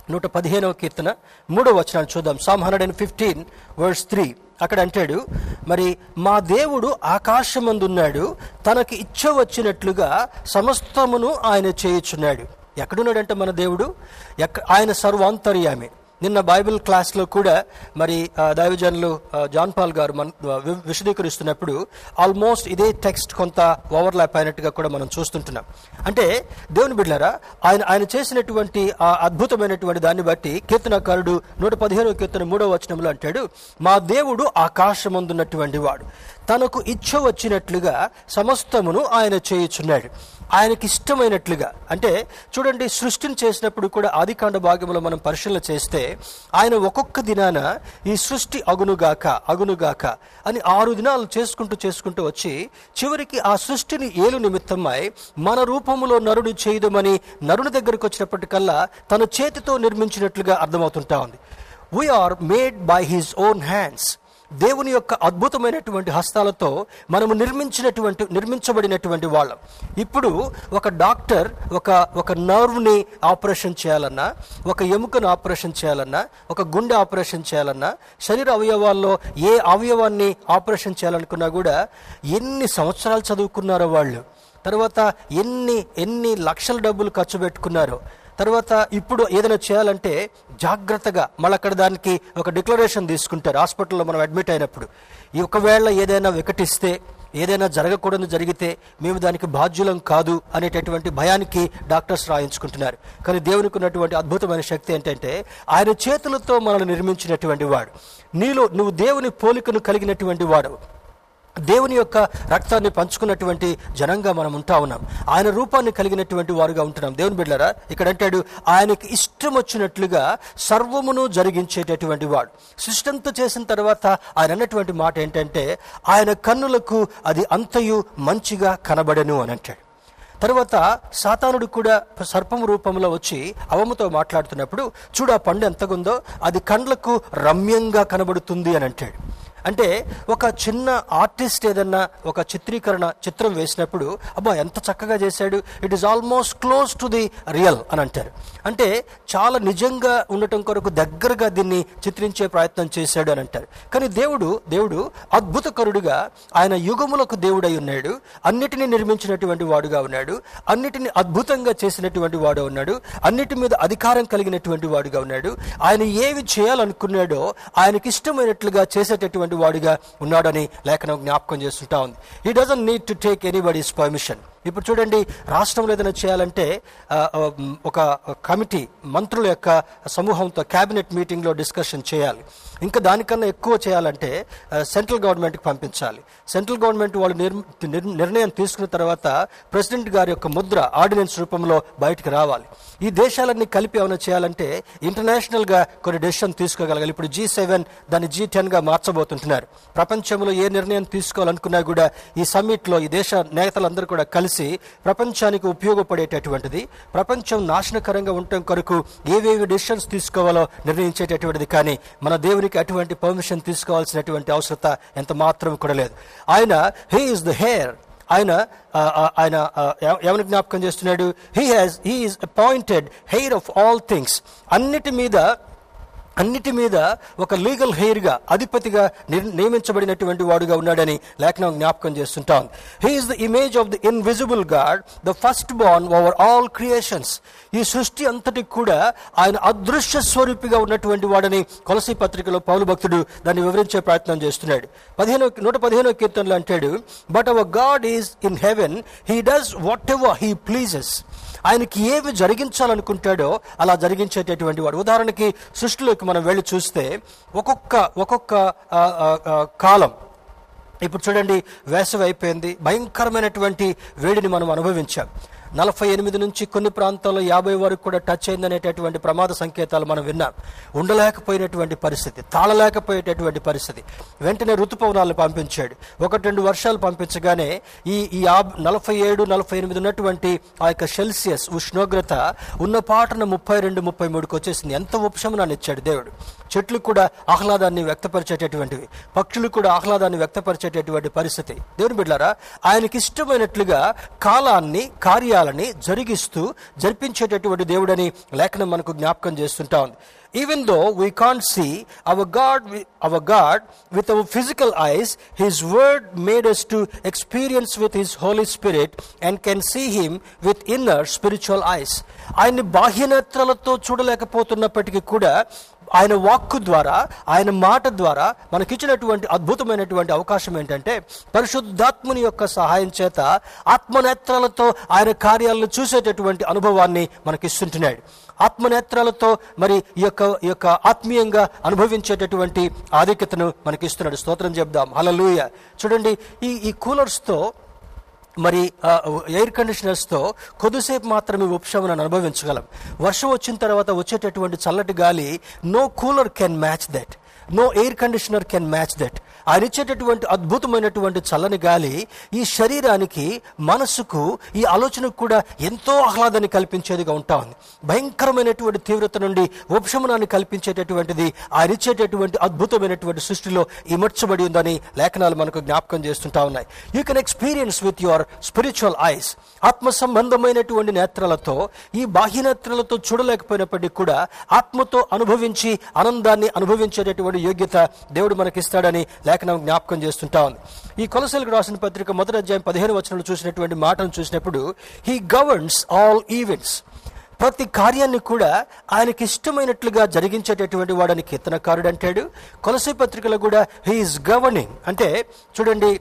A: నూట పదిహేనవ కీర్తన మూడవ వచనాన్ని చూద్దాం. Psalm hundred and fifteen verse three అక్కడ అంటాడు మరి మా దేవుడు ఆకాశమందున్నాడు తనకి ఇచ్చ వచ్చినట్లుగా సమస్తమును ఆయన చేయుచున్నాడు. ఎక్కడున్నాడంటే మన దేవుడు? ఎక్క ఆయన సర్వాంతర్యామి. నిన్న బైబిల్ క్లాస్లో కూడా మరి దైవజనులు జాన్ పాల్ గారు మన విశదీకరిస్తున్నప్పుడు ఆల్మోస్ట్ ఇదే టెక్స్ట్ కొంత ఓవర్లాప్ అయినట్టుగా కూడా మనం చూస్తుంటున్నాం. అంటే దేవుని బిడ్డారా ఆయన ఆయన చేసినటువంటి ఆ అద్భుతమైనటువంటి దాన్ని బట్టి కీర్తనకారుడు నూట పదిహేనవ కీర్తన మూడవ వచనంలో అంటాడు మా దేవుడు ఆకాశమందున్నటువంటి వాడు. తనకు ఇచ్చ వచ్చినట్లుగా సమస్తమును ఆయన చేయుచున్నాడు. ఆయనకి ఇష్టమైనట్లుగా అంటే చూడండి సృష్టిని చేసినప్పుడు కూడా ఆదికాండ భాగంలో మనం పరిశీలన చేస్తే ఆయన ఒక్కొక్క దినాన ఈ సృష్టి అగునుగాక అగునుగాక అని ఆరు దినాలు చేసుకుంటూ చేసుకుంటూ వచ్చి చివరికి ఆ సృష్టిని ఏలు నిమిత్తమై మన రూపములో నరుడు చేయదమని నరుని దగ్గరకు వచ్చినప్పటికల్లా తన చేతితో నిర్మించినట్లుగా అర్థమవుతుంటా ఉంది. We are made by his own hands దేవుని యొక్క అద్భుతమైనటువంటి హస్తాలతో మనము నిర్మించినటువంటి నిర్మించబడినటువంటి వాళ్ళం. ఇప్పుడు ఒక డాక్టర్ ఒక ఒక నర్వ్ని ఆపరేషన్ చేయాలన్నా ఒక ఎముకను ఆపరేషన్ చేయాలన్నా ఒక గుండె ఆపరేషన్ చేయాలన్నా శరీర అవయవాల్లో ఏ అవయవాన్ని ఆపరేషన్ చేయాలనుకున్నా కూడా ఎన్ని సంవత్సరాలు చదువుకున్నారో వాళ్ళు తర్వాత ఎన్ని ఎన్ని లక్షల డబ్బులు ఖర్చు పెట్టుకున్నారో తర్వాత ఇప్పుడు ఏదైనా చేయాలంటే జాగ్రత్తగా మళ్ళీ అక్కడ దానికి ఒక డిక్లరేషన్ తీసుకుంటారు. హాస్పిటల్లో మనం అడ్మిట్ అయినప్పుడు. ఈ ఒకవేళ ఏదైనా వికటిస్తే ఏదైనా జరగకూడదు జరిగితే మేము దానికి బాధ్యులం కాదు అనేటటువంటి భయానికి డాక్టర్స్ రాయించుకుంటున్నారు. కానీ దేవునికి ఉన్నటువంటి అద్భుతమైన శక్తి ఏంటంటే ఆయన చేతులతో మనల్ని నిర్మించినటువంటి వాడు. నీలో నువ్వు దేవుని పోలికను కలిగినటువంటి వాడు దేవుని యొక్క రక్తాన్ని పంచుకున్నటువంటి జనంగా మనం ఉంటా ఉన్నాం. ఆయన రూపాన్ని కలిగినటువంటి వారుగా ఉంటున్నాం. దేవుని బిడ్డారా ఇక్కడ అంటాడు ఆయనకి ఇష్టం వచ్చినట్లుగా సర్వమును జరిగించేటటువంటి వాడు. సృష్టంతో చేసిన తర్వాత ఆయన అన్నటువంటి మాట ఏంటంటే ఆయన కన్నులకు అది అంతయు మంచిగా కనబడను అని అంటాడు. తర్వాత సాతానుడు కూడా సర్పం రూపంలో వచ్చి అవముతో మాట్లాడుతున్నప్పుడు చూడు ఆ పండు ఎంతగుందో అది కండ్లకు రమ్యంగా కనబడుతుంది అని అంటాడు. అంటే ఒక చిన్న ఆర్టిస్ట్ ఏదన్నా ఒక చిత్రీకరణ చిత్రం వేసినప్పుడు అబ్బా ఎంత చక్కగా చేశాడు it is almost close to the real అని అంటారు. అంటే చాలా నిజంగా ఉండటం కొరకు దగ్గరగా దీన్ని చిత్రించే ప్రయత్నం చేశాడు అని అంటారు. కానీ దేవుడు దేవుడు అద్భుతకరుడుగా ఆయన యుగములకు దేవుడై ఉన్నాడు అన్నిటినీ నిర్మించినటువంటి వాడుగా ఉన్నాడు అన్నిటిని అద్భుతంగా చేసినటువంటి వాడు ఉన్నాడు అన్నిటి మీద అధికారం కలిగినటువంటి వాడుగా ఉన్నాడు. ఆయన ఏవి చేయాలనుకున్నాడో ఆయనకి ఇష్టమైనట్లుగా చేసేటటువంటి వాడిగా ఉన్నాడని లేఖనం జ్ఞాపకం చేస్తుంటా ఉంది. He doesn't need to take anybody's permission ఇప్పుడు చూడండి రాష్ట్రంలో ఏదైనా చేయాలంటే ఒక కమిటీ మంత్రుల యొక్క సమూహంతో క్యాబినెట్ మీటింగ్లో డిస్కషన్ చేయాలి. ఇంకా దానికన్నా ఎక్కువ చేయాలంటే సెంట్రల్ గవర్నమెంట్కి పంపించాలి. సెంట్రల్ గవర్నమెంట్ వాళ్ళు నిర్- నిర్ణయం తీసుకున్న తర్వాత ప్రెసిడెంట్ గారి యొక్క ముద్ర ఆర్డినెన్స్ రూపంలో బయటకు రావాలి. ఈ దేశాలన్నీ కలిపి ఏమైనా చేయాలంటే ఇంటర్నేషనల్గా కొన్ని డెసిషన్ తీసుకోగలగాలి. ఇప్పుడు జీ సెవెన్ దాన్ని జీ టెన్గా మార్చబోతుంటున్నారు. ప్రపంచంలో ఏ నిర్ణయం తీసుకోవాలనుకున్నా కూడా ఈ సమ్మిట్లో ఈ దేశ నేతలందరూ కూడా కలిసి ప్రపంచానికి ఉపయోగపడేటటువంటిది ప్రపంచం నాశనకరంగా ఉండటం కొరకు ఏవేవి డెసిషన్స్ తీసుకోవాలో నిర్ణయించేటటువంటిది. కానీ మన దేవుని దేవునికి అటువంటి పర్మిషన్ తీసుకోవాల్సినటువంటి అవసరత ఎంత మాత్రం కూడా లేదు. ఆయన హీ ఈజ్ ద హెయిర్ ఆయన ఆయన ఆ, ఎవరిని జ్ఞాపకం చేస్తున్నాడు? He has he is appointed heir of all things అన్నిటి మీద అన్నిటి మీద ఒక లీగల్ హెయిర్గా అధిపతిగా నిర్- నియమించబడినటువంటి వాడుగా ఉన్నాడని లేఖనం జ్ఞాపకం చేస్తుంటాం. He's the image of the invisible God the first born over all creations ఈ సృష్టి అంతటికి కూడా ఆయన అదృశ్య స్వరూపిగా ఉన్నటువంటి వాడని కొలసి పత్రికలో పౌలు భక్తుడు దాన్ని వివరించే ప్రయత్నం చేస్తున్నాడు. పదిహేను నూట పదిహేనో కీర్తనలో అంటాడు but our God is in heaven he does whatever he pleases ఆయనకి ఏవి జరిగించాలనుకుంటాడో అలా జరిగించేటటువంటి వాడు. ఉదాహరణకి సృష్టిలోకి మనం వెళ్ళి చూస్తే ఒక్కొక్క ఒక్కొక్క కాలం. ఇప్పుడు చూడండి వేసవి అయిపోయింది. భయంకరమైనటువంటి వేడిని మనం అనుభవించాం. నలభై ఎనిమిది నుంచి కొన్ని ప్రాంతాల్లో యాభై వరకు కూడా టచ్ అయిందనేటటువంటి ప్రమాద సంకేతాలు మనం విన్నాం. ఉండలేకపోయినటువంటి పరిస్థితి తాళలేకపోయేటటువంటి పరిస్థితి. వెంటనే ఋతుపవనాలను పంపించాడు. ఒకటి రెండు వర్షాలు పంపించగానే ఈ ఈ నలభై ఏడు నలభై ఎనిమిది ఉన్నటువంటి ఆ యొక్క సెల్సియస్ ఉష్ణోగ్రత ఉన్న పాటన ముప్పై రెండు ముప్పై మూడుకి వచ్చేసింది. ఎంత ఉపశమనాన్ని ఇచ్చాడు దేవుడు? చెట్లు కూడా ఆహ్లాదాన్ని వ్యక్తపరిచేటటువంటివి పక్షులు కూడా ఆహ్లాదాన్ని వ్యక్తపరిచేటటువంటి పరిస్థితి. దేవుని బిడ్డారా ఆయనకి ఇష్టమైనట్లుగా కాలాన్ని కార్యాలని జరిగిస్తూ జరిపించేటటువంటి దేవుడని లేఖనం మనకు జ్ఞాపకం చేస్తుంటా ఉంది. Even though we can't see our God our God with our physical eyes his word made us to experience with his holy spirit and can see him with inner spiritual eyes ఆయన్ని బాహ్యనేత్రాలతో చూడలేకపోతున్నప్పటికీ కూడా ఆయన వాక్కు ద్వారా ఆయన మాట ద్వారా మనకిచ్చినటువంటి అద్భుతమైనటువంటి అవకాశం ఏంటంటే పరిశుద్ధాత్ముని యొక్క సహాయం చేత ఆత్మనేత్రాలతో ఆయన కార్యాలను చూసేటటువంటి అనుభవాన్ని మనకిస్తుంటున్నాడు. ఆత్మనేత్రాలతో మరి ఈ యొక్క ఈ యొక్క ఆత్మీయంగా అనుభవించేటటువంటి ఆధిక్యతను మనకిస్తున్నాడు. స్తోత్రం చెప్దాం. హలలుయ చూడండి ఈ ఈ కూలర్స్తో మరి ఎయిర్ కండిషనర్స్తో కొద్దిసేపు మాత్రమే ఉపశమనం అనుభవించగలం. వర్షం వచ్చిన తర్వాత వచ్చేటటువంటి చల్లటి గాలి no cooler can match that no air conditioner can match that ఆయన ఇచ్చేటటువంటి అద్భుతమైనటువంటి చల్లని గాలి ఈ శరీరానికి మనసుకు ఈ ఆలోచనకు కూడా ఎంతో ఆహ్లాదాన్ని కల్పించేదిగా ఉంటా ఉంది భయంకరమైనటువంటి తీవ్రత నుండి ఉపశమనాన్ని కల్పించేటటువంటిది ఆయన ఇచ్చేటటువంటి అద్భుతమైనటువంటి సృష్టిలో ఇమర్చబడి ఉందని లేఖనాలు మనకు జ్ఞాపకం చేస్తుంటా ఉన్నాయి. You can experience with your spiritual eyes ఆత్మ సంబంధమైనటువంటి నేత్రాలతో ఈ బాహ్య నేత్రాలతో చూడలేకపోయినప్పటికీ కూడా ఆత్మతో అనుభవించి ఆనందాన్ని అనుభవించేటటువంటి యోగ్యత దేవుడు మనకిస్తాడని లేఖనం జ్ఞాపకం చేస్తుంటా. ఉంది ఈ కొలసలకు రాసిన పత్రిక మొదటి అధ్యాయం పదిహేను వచనంలో చూసినటువంటి మాటను చూసినప్పుడు హీ గవర్న్స్ ఆల్ ఈవెంట్స్ ప్రతి కార్యాన్ని కూడా ఆయనకి ఇష్టమైనట్లుగా జరిగించేటటువంటి వాడని కీర్తనకారుడు అంటాడు. కొలసి పత్రికలో కూడా హీఈస్ గవర్నింగ్ అంటే చూడండి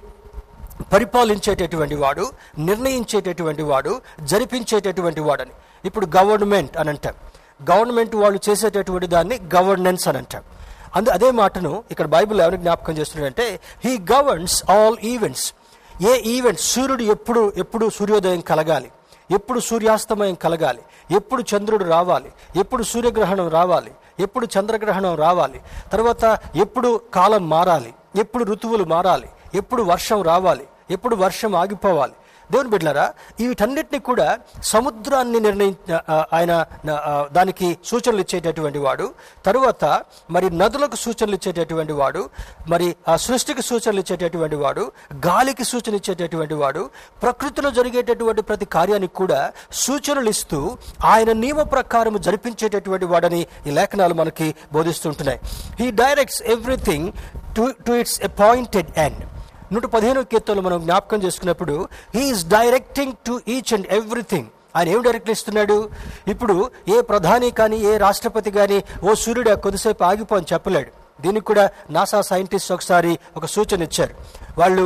A: పరిపాలించేటటువంటి వాడు నిర్ణయించేటటువంటి వాడు జరిపించేటటువంటి వాడని. ఇప్పుడు గవర్నమెంట్ అని అంటాం. గవర్నమెంట్ వాళ్ళు చేసేటటువంటి దాన్ని గవర్నెన్స్ అని అంటాం. అందు అదే మాటను ఇక్కడ బైబిల్ ఎవరికి జ్ఞాపకం చేస్తున్నాడంటే హీ గవర్న్స్ ఆల్ ఈవెంట్స్ ఏ ఈవెంట్ సూర్యుడు ఎప్పుడు ఎప్పుడు సూర్యోదయం కలగాలి. ఎప్పుడు సూర్యాస్తమయం కలగాలి. ఎప్పుడు చంద్రుడు రావాలి. ఎప్పుడు సూర్యగ్రహణం రావాలి. ఎప్పుడు చంద్రగ్రహణం రావాలి. తర్వాత ఎప్పుడు కాలం మారాలి. ఎప్పుడు ఋతువులు మారాలి. ఎప్పుడు వర్షం రావాలి. ఎప్పుడు వర్షం ఆగిపోవాలి. దేవుని బిడ్డలారా వీటన్నిటిని కూడా సముద్రాన్ని నిర్ణయి ఆయన దానికి సూచనలు ఇచ్చేటటువంటి వాడు. తరువాత మరి నదులకు సూచనలు ఇచ్చేటటువంటి వాడు మరి ఆ సృష్టికి సూచనలు ఇచ్చేటటువంటి వాడు గాలికి సూచన ఇచ్చేటటువంటి వాడు ప్రకృతిలో జరిగేటటువంటి ప్రతి కార్యానికి కూడా సూచనలు ఇస్తూ ఆయన నియమ ప్రకారం జరిపించేటటువంటి వాడని ఈ లేఖనాలు మనకి బోధిస్తుంటున్నాయి. He directs everything to to its appointed end నూట పదిహేను కీర్తనలు మనం జ్ఞాపకం చేసుకున్నప్పుడు he's directing to each and everything ఆయన ఏం డైరెక్ట్ ఇస్తున్నాడు? ఇప్పుడు ఏ ప్రధాని కానీ ఏ రాష్ట్రపతి కానీ ఓ సూర్యుడు కొద్దిసేపు ఆగిపో అని చెప్పలేడు. దీనికి కూడా నాసా సైంటిస్ట్ ఒకసారి ఒక సూచన ఇచ్చారు. వాళ్ళు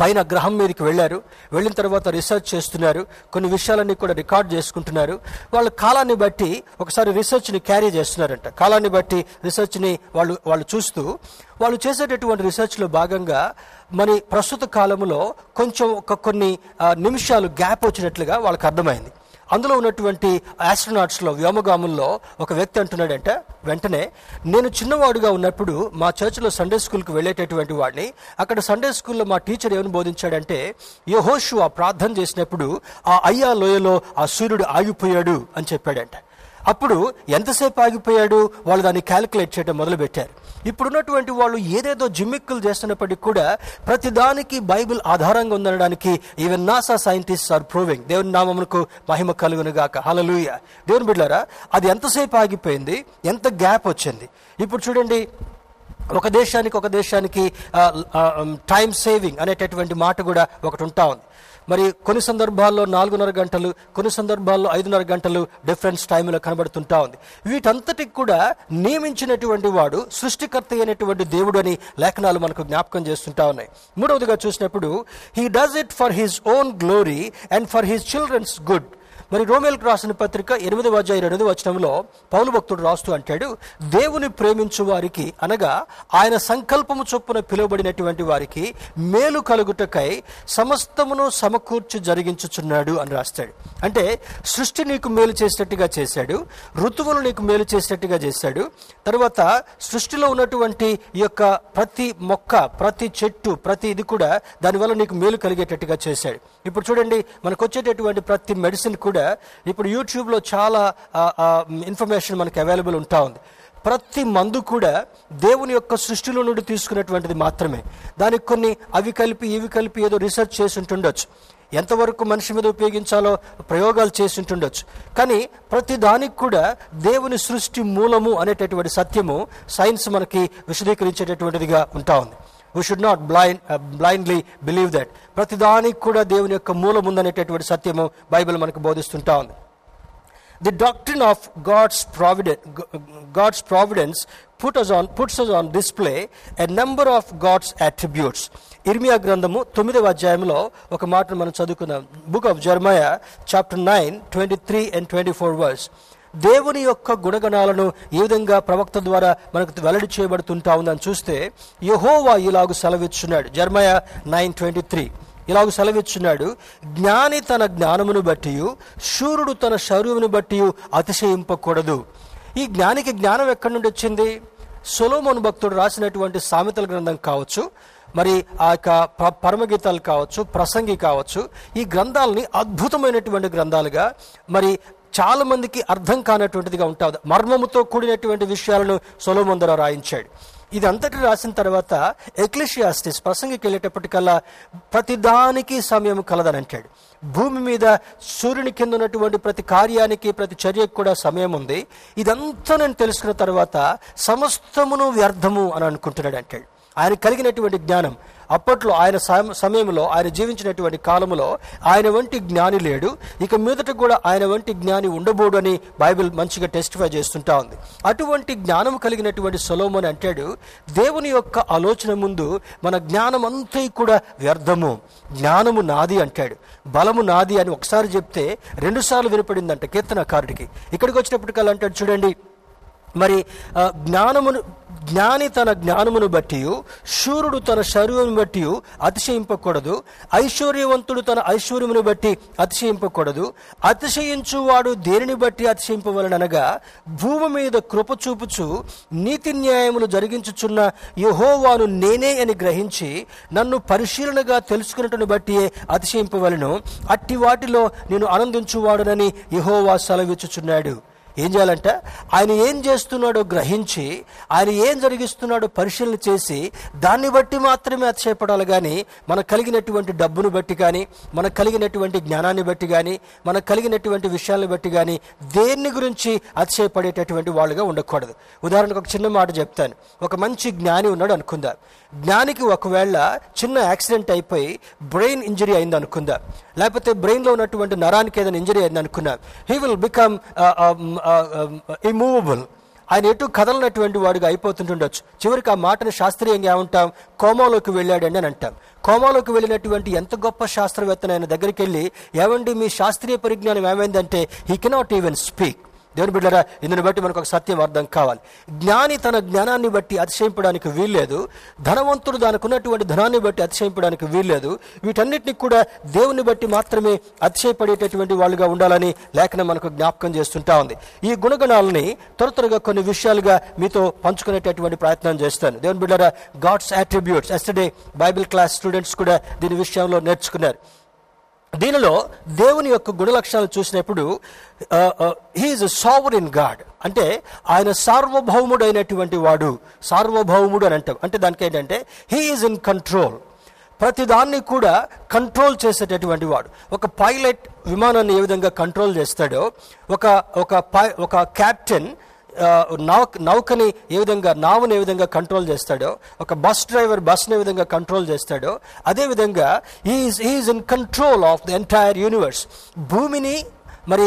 A: పైన గ్రహం మీదకి వెళ్ళారు. వెళ్ళిన తర్వాత రీసెర్చ్ చేస్తున్నారు. కొన్ని విషయాలన్నీ కూడా రికార్డ్ చేసుకుంటున్నారు. వాళ్ళ కాలాన్ని బట్టి ఒకసారి రీసెర్చ్ని క్యారీ చేస్తున్నారంట. కాలాన్ని బట్టి రీసెర్చ్ని వాళ్ళు వాళ్ళు చూస్తూ వాళ్ళు చేసేటటువంటి రీసెర్చ్లో భాగంగా మరి ప్రస్తుత కాలంలో కొంచెం ఒక కొన్ని నిమిషాలు గ్యాప్ వచ్చినట్లుగా వాళ్ళకి అర్థమైంది. అందులో ఉన్నటువంటి ఆస్ట్రోనాట్స్లో వ్యోమగాముల్లో ఒక వ్యక్తి అంటున్నాడంటే వెంటనే నేను చిన్నవాడుగా ఉన్నప్పుడు మా చర్చిలో సండే స్కూల్కి వెళ్ళేటటువంటి వాడిని. అక్కడ సండే స్కూల్లో మా టీచర్ ఏమని బోధించాడంటే యహోషు ఆ ప్రార్థన చేసినప్పుడు ఆ అయ్యా లోయలో ఆ సూర్యుడు ఆగిపోయాడు అని చెప్పాడంట. అప్పుడు ఎంతసేపు ఆగిపోయాడు? వాళ్ళు దాన్ని క్యాలిక్యులేట్ చేయడం మొదలుపెట్టారు. ఇప్పుడున్నటువంటి వాళ్ళు ఏదేదో జిమ్మిక్కులు చేస్తున్నప్పటికీ కూడా ప్రతిదానికి బైబిల్ ఆధారంగా ఉందనడానికి even NASA scientist are proving. దేవుని నామమునకు మహిమ కలుగునుగాక. హలలుయ దేవుని బిడ్డారా అది ఎంతసేపు ఆగిపోయింది? ఎంత గ్యాప్ వచ్చింది? ఇప్పుడు చూడండి ఒక దేశానికి ఒక దేశానికి టైం సేవింగ్ అనేటటువంటి మాట కూడా ఒకటి ఉంటా ఉంది. మరి కొన్ని సందర్భాల్లో నాలుగున్నర గంటలు కొన్ని సందర్భాల్లో ఐదున్నర గంటలు డిఫరెన్స్ టైంలో కనబడుతుంటా ఉంది. వీటంతటికి కూడా నియమించినటువంటి వాడు సృష్టికర్త అయినటువంటి దేవుడు అని లేఖనాలు మనకు జ్ఞాపకం చేస్తుంటా ఉన్నాయి. మూడవదిగా చూసినప్పుడు he does it for his own glory and for his children's good మరి రోమేల్కి రాసిన పత్రిక ఎనిమిదవ అధ్యాయ రెండవ వచనంలో పౌలు భక్తుడు రాస్తూ అంటాడు దేవుని ప్రేమించు వారికి అనగా ఆయన సంకల్పము చొప్పున పిలువబడినటువంటి వారికి మేలు కలుగుటకై సమస్తమును సమకూర్చి జరిగించుచున్నాడు అని రాస్తాడు. అంటే సృష్టి నీకు మేలు చేసేటట్టుగా చేశాడు ఋతువులు నీకు మేలు చేసినట్టుగా చేశాడు తర్వాత సృష్టిలో ఉన్నటువంటి ఈ యొక్క ప్రతి మొక్క ప్రతి చెట్టు ప్రతి ఇది కూడా దానివల్ల నీకు మేలు కలిగేటట్టుగా చేశాడు. ఇప్పుడు చూడండి మనకు వచ్చేటటువంటి ప్రతి మెడిసిన్ కూడా ఇప్పుడు యూట్యూబ్లో చాలా ఇన్ఫర్మేషన్ మనకి అవైలబుల్ ఉంటా ఉంది. ప్రతి మందు కూడా దేవుని యొక్క సృష్టిలో నుండి తీసుకున్నటువంటిది మాత్రమే. దానికి కొన్ని అవి కలిపి ఇవి కలిపి ఏదో రీసెర్చ్ చేసి ఉంటుండొచ్చు. ఎంతవరకు మనిషి మీద ఉపయోగించాలో ప్రయోగాలు చేసి ఉంటుండొచ్చు. కానీ ప్రతి దానికి కూడా దేవుని సృష్టి మూలము అనేటటువంటి సత్యము సైన్స్ మనకి విశదీకరించేటటువంటిదిగా ఉంటా ఉంది. We should not blind blindly believe that ప్రతిదానికి కూడా దేవుని యొక్క మూలం ఉందనేటటువంటి సత్యము బైబిల్ మనకు బోధిస్తుంటా ఉంది. The doctrine of God's providence God's providence put us on puts us on display a number of God's attributes ఇర్మియా గ్రంథము తొమ్మిదవ అధ్యాయంలో ఒక మాటను మనం చదువుకుందాం. Book of Jeremiah chapter nine twenty three and twenty four verse దేవుని యొక్క గుణగణాలను ఏ విధంగా ప్రవక్త ద్వారా మనకు వెల్లడి చేయబడుతుంటా ఉందని చూస్తే యహోవా ఇలాగు సెలవిచ్చున్నాడు. Jeremiah nine twenty three. ఇలాగ సెలవిచ్చున్నాడు జ్ఞాని తన జ్ఞానమును బట్టి శూరుడు తన శరీరమును బట్టి అతిశయింపకూడదు. ఈ జ్ఞానికి జ్ఞానం ఎక్కడి నుండి వచ్చింది? సొలోమోను భక్తుడు రాసినటువంటి సామెతల గ్రంథం కావచ్చు మరి ఆ యొక్క పరమగీతాలు కావచ్చు ప్రసంగి కావచ్చు ఈ గ్రంథాలని అద్భుతమైనటువంటి గ్రంథాలుగా మరి చాలా మందికి అర్థం కానటువంటిదిగా ఉంటుంది. మర్మముతో కూడినటువంటి విషయాలను సొలోమొందర రాయించాడు. ఇది అంతటి రాసిన తర్వాత ఎక్లిషియాస్టిస్ ప్రసంగికి వెళ్ళేటప్పటికల్లా ప్రతిదానికి సమయం కలదని అంటాడు. భూమి మీద సూర్యుని కింద ఉన్నటువంటి ప్రతి కార్యానికి ప్రతి చర్యకు కూడా సమయం ఉంది. ఇదంతా నేను తెలుసుకున్న తర్వాత సమస్తమును వ్యర్థము అని అనుకుంటున్నాడు అంటాడు. ఆయన కలిగినటువంటి జ్ఞానం. అప్పట్లో ఆయన సమ- సమయంలో ఆయన జీవించినటువంటి కాలములో ఆయన వంటి జ్ఞాని లేడు. ఇక మీదట కూడా ఆయన వంటి జ్ఞాని ఉండబోడు అని బైబిల్ మంచిగా టెస్టిఫై చేస్తుంటా ఉంది. అటువంటి జ్ఞానం కలిగినటువంటి సొలోమన్ అంటాడు దేవుని యొక్క ఆలోచన ముందు మన జ్ఞానం అంతా కూడా వ్యర్థము. జ్ఞానము నాది అంటాడు. బలము నాది అని ఒకసారి చెప్తే రెండుసార్లు వినపడిందంట కీర్తనకారుడికి. ఇక్కడికి వచ్చినప్పటికల్లా అంటాడు చూడండి మరి జ్ఞానమును జ్ఞాని తన జ్ఞానమును బట్టి శూరుడు తన శరీరమును బట్టి అతిశయింపకూడదు ఐశ్వర్యవంతుడు తన ఐశ్వర్యమును బట్టి అతిశయింపకూడదు. అతిశయించువాడు దేనిని బట్టి అతిశయింపవలనగా భూమి మీద కృప చూపుచు నీతి న్యాయములు జరిగించుచున్న యహోవాను నేనే అని గ్రహించి నన్ను పరిశీలనగా తెలుసుకున్నట్టును బట్టి అతిశయింపవలను. అట్టి వాటిలో నేను ఆనందించువాడునని యహోవా సెలవిచ్చుచున్నాడు. ఏం చేయాలంట ఆయన ఏం చేస్తున్నాడో గ్రహించి ఆయన ఏం జరిగిస్తున్నాడో పరిశీలన చేసి దాన్ని బట్టి మాత్రమే అతిశయపడాలి కానీ మనకు కలిగినటువంటి డబ్బును బట్టి కానీ మనకు కలిగినటువంటి జ్ఞానాన్ని బట్టి కానీ మనకు కలిగినటువంటి విషయాలను బట్టి కానీ దేన్ని గురించి అతిశయపడేటటువంటి వాళ్ళుగా ఉండకూడదు. ఉదాహరణకు ఒక చిన్న మాట చెప్తాను. ఒక మంచి జ్ఞాని ఉన్నాడు అనుకుందాం. జ్ఞానికి ఒకవేళ చిన్న యాక్సిడెంట్ అయిపోయి బ్రెయిన్ ఇంజరీ అయింది అనుకుందా? లేకపోతే బ్రెయిన్లో ఉన్నటువంటి నరానికి ఏదైనా ఇంజరీ అయింది అనుకున్నా? హీ విల్ బికమ్ ఇమూవబుల్ ఆయన ఎటు కదలనటువంటి వాడుగా అయిపోతుంటుండొచ్చు. చివరికి ఆ మాటను శాస్త్రీయంగా ఏమంటాం? కోమాలోకి వెళ్ళాడండి అని అంటాం. కోమాలోకి వెళ్ళినటువంటి ఎంత గొప్ప శాస్త్రవేత్తనైన ఆయన దగ్గరికి వెళ్ళి ఏమండి మీ శాస్త్రీయ పరిజ్ఞానం ఏమైందంటే హీ కెనాట్ ఈవెన్ స్పీక్ దేవుని బిడ్డరా ఇందుని బట్టి మనకు ఒక సత్యం అర్థం కావాలి. జ్ఞాని తన జ్ఞానాన్ని బట్టి అతిశయింపడానికి వీల్లేదు. ధనవంతుడు దానికి ఉన్నటువంటి ధనాన్ని బట్టి అతిశయింపడానికి వీల్లేదు. వీటన్నిటిని కూడా దేవుని బట్టి మాత్రమే అతిశయపడేటటువంటి వాళ్ళుగా ఉండాలని లేఖనం మనకు జ్ఞాపకం చేస్తుంటా ఉంది. ఈ గుణగణాలని త్వర త్వరగా కొన్ని విషయాలుగా మీతో పంచుకునేటటువంటి ప్రయత్నం చేస్తాను. దేవుని బిడ్డరా God's attributes yesterday Bible class students కూడా దీని విషయంలో నేర్చుకున్నారు. దీనిలో దేవుని యొక్క గుణ లక్షణాలు చూసినప్పుడు హీఈస్ సావరిన్ గాడ్ అంటే ఆయన సార్వభౌముడు అయినటువంటి వాడు. సార్వభౌముడు అని అంటాం. అంటే దానికి ఏంటంటే హీఈస్ ఇన్ కంట్రోల్ ప్రతిదాన్ని కూడా కంట్రోల్ చేసేటటువంటి వాడు. ఒక పైలట్ విమానాన్ని ఏ విధంగా కంట్రోల్ చేస్తాడో ఒక ఒక పై ఒక క్యాప్టెన్ నౌక నౌకని ఏ విధంగా నావుని ఏ విధంగా కంట్రోల్ చేస్తాడో ఒక బస్ డ్రైవర్ బస్ని ఏ విధంగా కంట్రోల్ చేస్తాడో అదేవిధంగా is is in control of the entire universe భూమిని మరి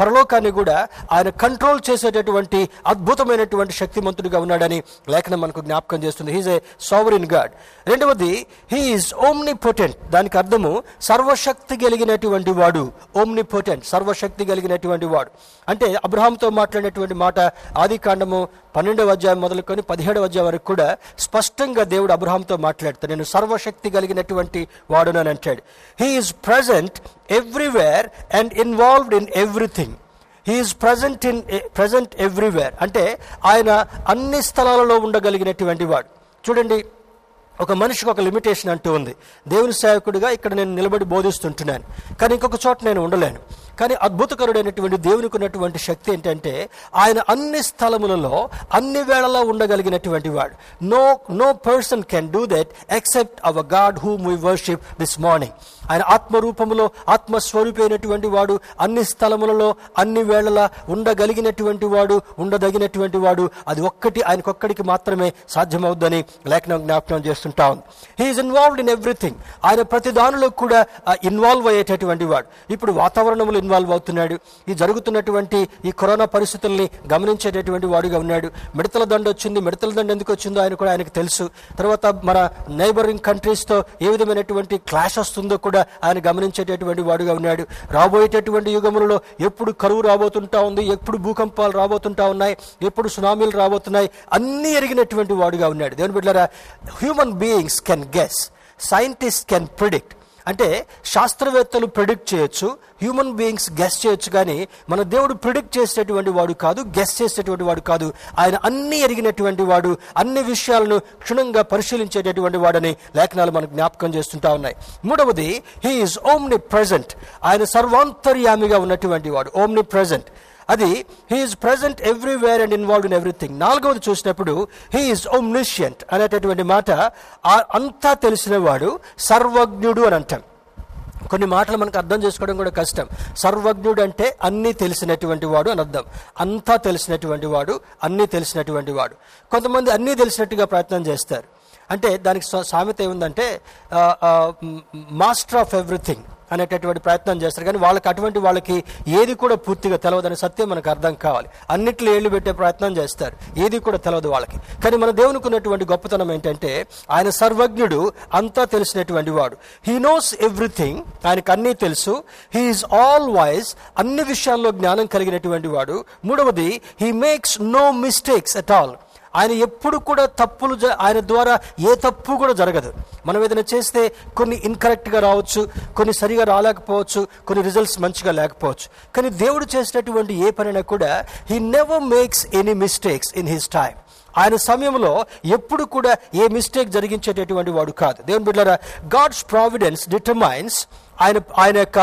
A: పరలోకాన్ని కూడా ఆయన కంట్రోల్ చేసేటటువంటి అద్భుతమైనటువంటి శక్తిమంతుడిగా ఉన్నాడని లేఖనం మనకు జ్ఞాపకం చేస్తుంది. హీజ్ ఏ సావరిన్ గాడ్ రెండవది హీఈస్ ఓమ్ని పొటెంట్ దానికి అర్థము సర్వశక్తి కలిగినటువంటి వాడు ఓమ్ని పొటెంట్ సర్వశక్తి కలిగినటువంటి వాడు. అంటే అబ్రహాంతో మాట్లాడినటువంటి మాట ఆది కాండము పన్నెండవ అధ్యాయం మొదలుకొని పదిహేడవ అధ్యాయం వరకు కూడా స్పష్టంగా దేవుడు అబ్రహాంతో మాట్లాడతాడు. నేను సర్వశక్తి కలిగినటువంటి వాడునని అంటాడు. He is present everywhere and involved in everything he is present in present everywhere అంటే ఆయన అన్ని స్థలాలలో ఉండగలిగినటువంటి వాడు. చూడండి ఒక మనిషికి ఒక లిమిటేషన్ అంటూ ఉంది. దేవుని సేవకుడిగా ఇక్కడ నేను నిలబడి బోధిస్తుంటున్నాను. కానీ ఇంకొక చోట నేను ఉండలేను. కానీ అద్భుతకరుడైనటువంటి దేవునికి ఉన్నటువంటి శక్తి ఏంటంటే ఆయన అన్ని స్థలములలో అన్ని వేళలా ఉండగలిగినటువంటి వాడు. No no person can do that except our God whom we worship this morning ఆయన ఆత్మరూపములో ఆత్మస్వరూపైనటువంటి వాడు అన్ని స్థలములలో అన్ని వేళలా ఉండగలిగినటువంటి వాడు ఉండదగినటువంటి వాడు. అది ఒక్కటి ఆయనకొక్కడికి మాత్రమే సాధ్యమవుద్దని లేఖనం జ్ఞాపకం చేస్తుంటా ఉంది. హీఈస్ ఇన్వాల్వ్డ్ ఇన్ ఎవ్రీథింగ్ ఆయన ప్రతి దానిలో కూడా ఇన్వాల్వ్ అయ్యేటటువంటి వాడు. ఇప్పుడు వాతావరణంలో ఇన్వాల్వ్ అవుతున్నాడు. ఈ జరుగుతున్నటువంటి ఈ కరోనా పరిస్థితుల్ని గమనించేటటువంటి వాడుగా ఉన్నాడు. మిడతల దండ వచ్చింది. మిడతల దండ ఎందుకు వచ్చిందో ఆయన కూడా ఆయనకు తెలుసు. తర్వాత మన నైబరింగ్ కంట్రీస్తో ఏ విధమైనటువంటి క్లాష్ వస్తుందో కూడా ఆయన గమనించేటటువంటి వాడుగా ఉన్నాడు. రాబోయేటటువంటి యుగములలో ఎప్పుడు కరువు రాబోతుంటా ఉంది ఎప్పుడు భూకంపాలు రాబోతుంటా ఉన్నాయి ఎప్పుడు సునామీలు రాబోతున్నాయి అన్నీ ఎరిగినటువంటి వాడుగా ఉన్నాడు. దేవుని బిడ్డారా human beings can guess scientist can predict అంటే శాస్త్రవేత్తలు ప్రిడిక్ట్ చేయొచ్చు హ్యూమన్ బీయింగ్స్ గెస్ చేయొచ్చు కానీ మన దేవుడు ప్రిడిక్ట్ చేసేటటువంటి వాడు కాదు గెస్ చేసేటటువంటి వాడు కాదు. ఆయన అన్ని ఎరిగినటువంటి వాడు అన్ని విషయాలను క్షుణ్ణంగా పరిశీలించేటటువంటి వాడని లేఖనాలు మనకు జ్ఞాపకం చేస్తుంటా ఉన్నాయి. మూడవది హీఈస్ ఓమ్ని ప్రజెంట్ ఆయన సర్వాంతర్యామిగా ఉన్నటువంటి వాడు ఓమ్ని ప్రజెంట్ అది he is present everywhere and involve in everything నాలుగవది చూసినప్పుడు హీఈస్ ఓమ్నిషియంట్ అనేటటువంటి మాట అంతా తెలిసినవాడు సర్వజ్ఞుడు అని అంటాం. కొన్ని మాటలు మనకు అర్థం చేసుకోవడం కూడా కష్టం. సర్వజ్ఞుడు అంటే అన్నీ తెలిసినటువంటి వాడు అని అర్థం. అంతా తెలిసినటువంటి వాడు అన్నీ తెలిసినటువంటి వాడు. కొంతమంది అన్నీ తెలిసినట్టుగా ప్రయత్నం చేస్తారు. అంటే దానికి సామెత ఏముందంటే మాస్టర్ ఆఫ్ ఎవ్రీథింగ్. అనేటటువంటి ప్రయత్నం చేస్తారు. కానీ వాళ్ళకి అటువంటి వాళ్ళకి ఏది కూడా పూర్తిగా తెలవదని సత్యం మనకు అర్థం కావాలి. అన్నిట్లో ఏళ్ళు పెట్టే ప్రయత్నం చేస్తారు. ఏది కూడా తెలవదు వాళ్ళకి. కానీ మన దేవునికి ఉన్నటువంటి గొప్పతనం ఏంటంటే ఆయన సర్వజ్ఞుడు అంతా తెలిసినటువంటి వాడు. హీ నోస్ ఎవ్రీథింగ్ ఆయనకు అన్నీ తెలుసు. హీఈస్ ఆల్ వైజ్ అన్ని విషయాల్లో జ్ఞానం కలిగినటువంటి వాడు. మూడవది he makes no mistakes at all ఆయన ఎప్పుడు కూడా తప్పులు జ- ఆయన ద్వారా ఏ తప్పు కూడా జరగదు. మనం ఏదైనా చేస్తే కొన్ని ఇన్కరెక్ట్గా రావచ్చు కొన్ని సరిగా రాలేకపోవచ్చు కొన్ని రిజల్ట్స్ మంచిగా లేకపోవచ్చు. కానీ దేవుడు చేసినటువంటి ఏ పనైనా కూడా he never makes any mistakes in his time ఆయన సమయంలో ఎప్పుడు కూడా ఏ మిస్టేక్ జరిగించేటటువంటి వాడు కాదు. దేవుని బిడ్డారా గాడ్స్ ప్రావిడెన్స్ డిటర్మైన్స్ ఆయన ఆయన యొక్క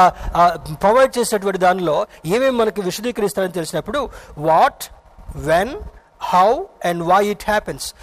A: ప్రొవైడ్ చేసేటువంటి దానిలో ఏమేమి మనకి విశదీకరిస్తారని తెలిసినప్పుడు what when how and why it happens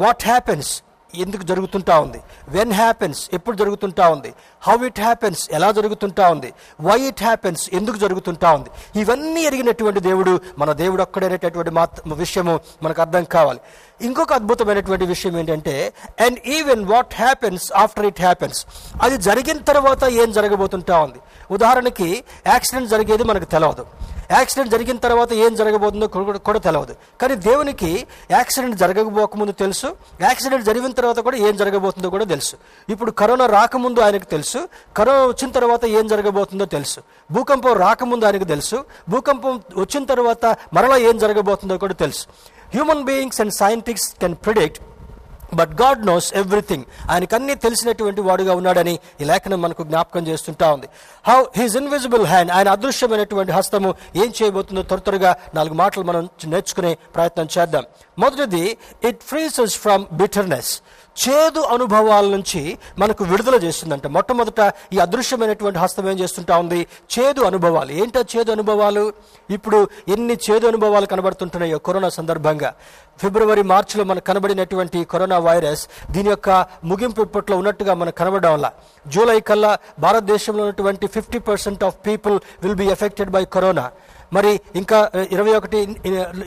A: what happens ఎందుకు జరుగుతుంటా ఉంది? వెన్ హ్యాపెన్స్ ఎప్పుడు జరుగుతుంటా ఉంది? హౌ ఇట్ హ్యాపెన్స్ ఎలా జరుగుతుంటా ఉంది? వై ఇట్ హ్యాపెన్స్ ఎందుకు జరుగుతుంటా ఉంది? ఇవన్నీ ఎరిగినటువంటి దేవుడు మన దేవుడు ఒక్కడైనటువంటి మాత్ విషయము మనకు అర్థం కావాలి. ఇంకొక అద్భుతమైనటువంటి విషయం ఏంటంటే and even what happens after it happens అది జరిగిన తర్వాత ఏం జరగబోతుంటా ఉంది? ఉదాహరణకి యాక్సిడెంట్ జరిగేది మనకు తెలియదు యాక్సిడెంట్ జరిగిన తర్వాత ఏం జరగబోతుందో కూడా- కూడా తెలియదు కానీ దేవునికి యాక్సిడెంట్ జరగకపోకముందు తెలుసు. యాక్సిడెంట్ జరిగిన తర్వాత కూడా ఏం జరగబోతుందో కూడా తెలుసు. ఇప్పుడు కరోనా రాకముందు ఆయనకు తెలుసు. కరోనా వచ్చిన తర్వాత ఏం జరగబోతుందో తెలుసు. భూకంపం రాకముందు ఆయనకు తెలుసు. భూకంపం వచ్చిన తర్వాత మరలా ఏం జరగబోతుందో కూడా తెలుసు. Human beings and scientist can predict but God knows everything ఆయనకు అన్ని తెలిసినటువంటి వాడుగా ఉన్నాడని ఈ లేఖనం మనకు జ్ఞాపకం చేస్తుంటా ఉంది. హౌ హీస్ ఇన్విజిబుల్ హ్యాండ్ ఆయన అదృశ్యమైనటువంటి హస్తము ఏం చేయబోతుందో త్వర త్వరగా నాలుగు మాటలు మనం నేర్చుకునే ప్రయత్నం చేద్దాం. మొదటిది ఇట్ ఫ్రీసెస్ ఫ్రమ్ బిటర్నెస్ చేదు అనుభవాల నుంచి మనకు విడుదల చేస్తుందంట. మొట్టమొదట ఈ అదృశ్యమైనటువంటి హస్తం ఏం చేస్తుంటా ఉంది? చేదు అనుభవాలు. ఏంటో చేదు అనుభవాలు? ఇప్పుడు ఎన్ని చేదు అనుభవాలు కనబడుతుంటున్నాయో కరోనా సందర్భంగా. ఫిబ్రవరి మార్చిలో మనకు కనబడినటువంటి కరోనా వైరస్ దీని యొక్క ముగింపు ఇప్పట్లో ఉన్నట్టుగా మనకు కనబడడం వల్ల. జూలై కల్లా భారతదేశంలో ఉన్నటువంటి fifty percent of people will be effected by corona. మరి ఇంకా ఇరవై ఒకటి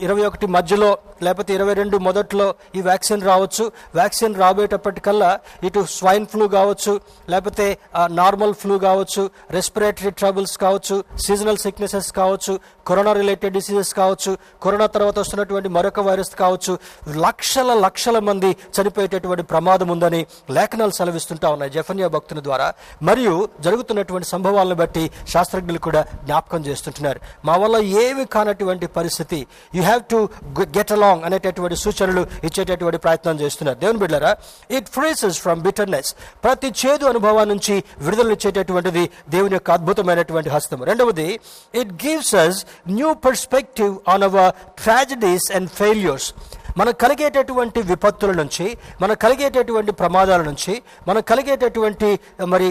A: ఇరవై ఒకటి మధ్యలో లేకపోతే ఇరవై రెండు మొదట్లో ఈ వ్యాక్సిన్ రావచ్చు. వ్యాక్సిన్ రాబోయేటప్పటికల్లా ఇటు స్వైన్ ఫ్లూ కావచ్చు లేకపోతే నార్మల్ ఫ్లూ కావచ్చు రెస్పిరేటరీ ట్రబుల్స్ కావచ్చు సీజనల్ సిక్నెసెస్ కావచ్చు కరోనా రిలేటెడ్ డిసీజెస్ కావచ్చు కరోనా తర్వాత వస్తున్నటువంటి మరొక వైరస్ కావచ్చు లక్షల లక్షల మంది చనిపోయేటటువంటి ప్రమాదం ఉందని లేఖనాలు సెలవిస్తుంటా ఉన్నాయి జఫన్యా భక్తుని ద్వారా. మరియు జరుగుతున్నటువంటి సంభవాలను బట్టి శాస్త్రజ్ఞులు కూడా జ్ఞాపకం చేస్తుంటున్నారు. మా వల్ల ఏమి కానటువంటి పరిస్థితి. You have to get along అనేటటువంటి సూచనలు ఇచ్చేటటువంటి ప్రయత్నం చేస్తున్నారు. దేవుని బిడ్డరా ఇట్ ఫ్రీసెస్ ఫ్రమ్ బిటర్నెస్ ప్రతి చేదు అనుభవం నుంచి విడుదల ఇచ్చేటటువంటిది దేవుని యొక్క అద్భుతమైనటువంటి హస్తం రెండవది it gives us new perspective on our tragedies and failures మనకు కలిగేటటువంటి విపత్తుల నుంచి మనకు కలిగేటటువంటి ప్రమాదాల నుంచి మనకు కలిగేటటువంటి మరి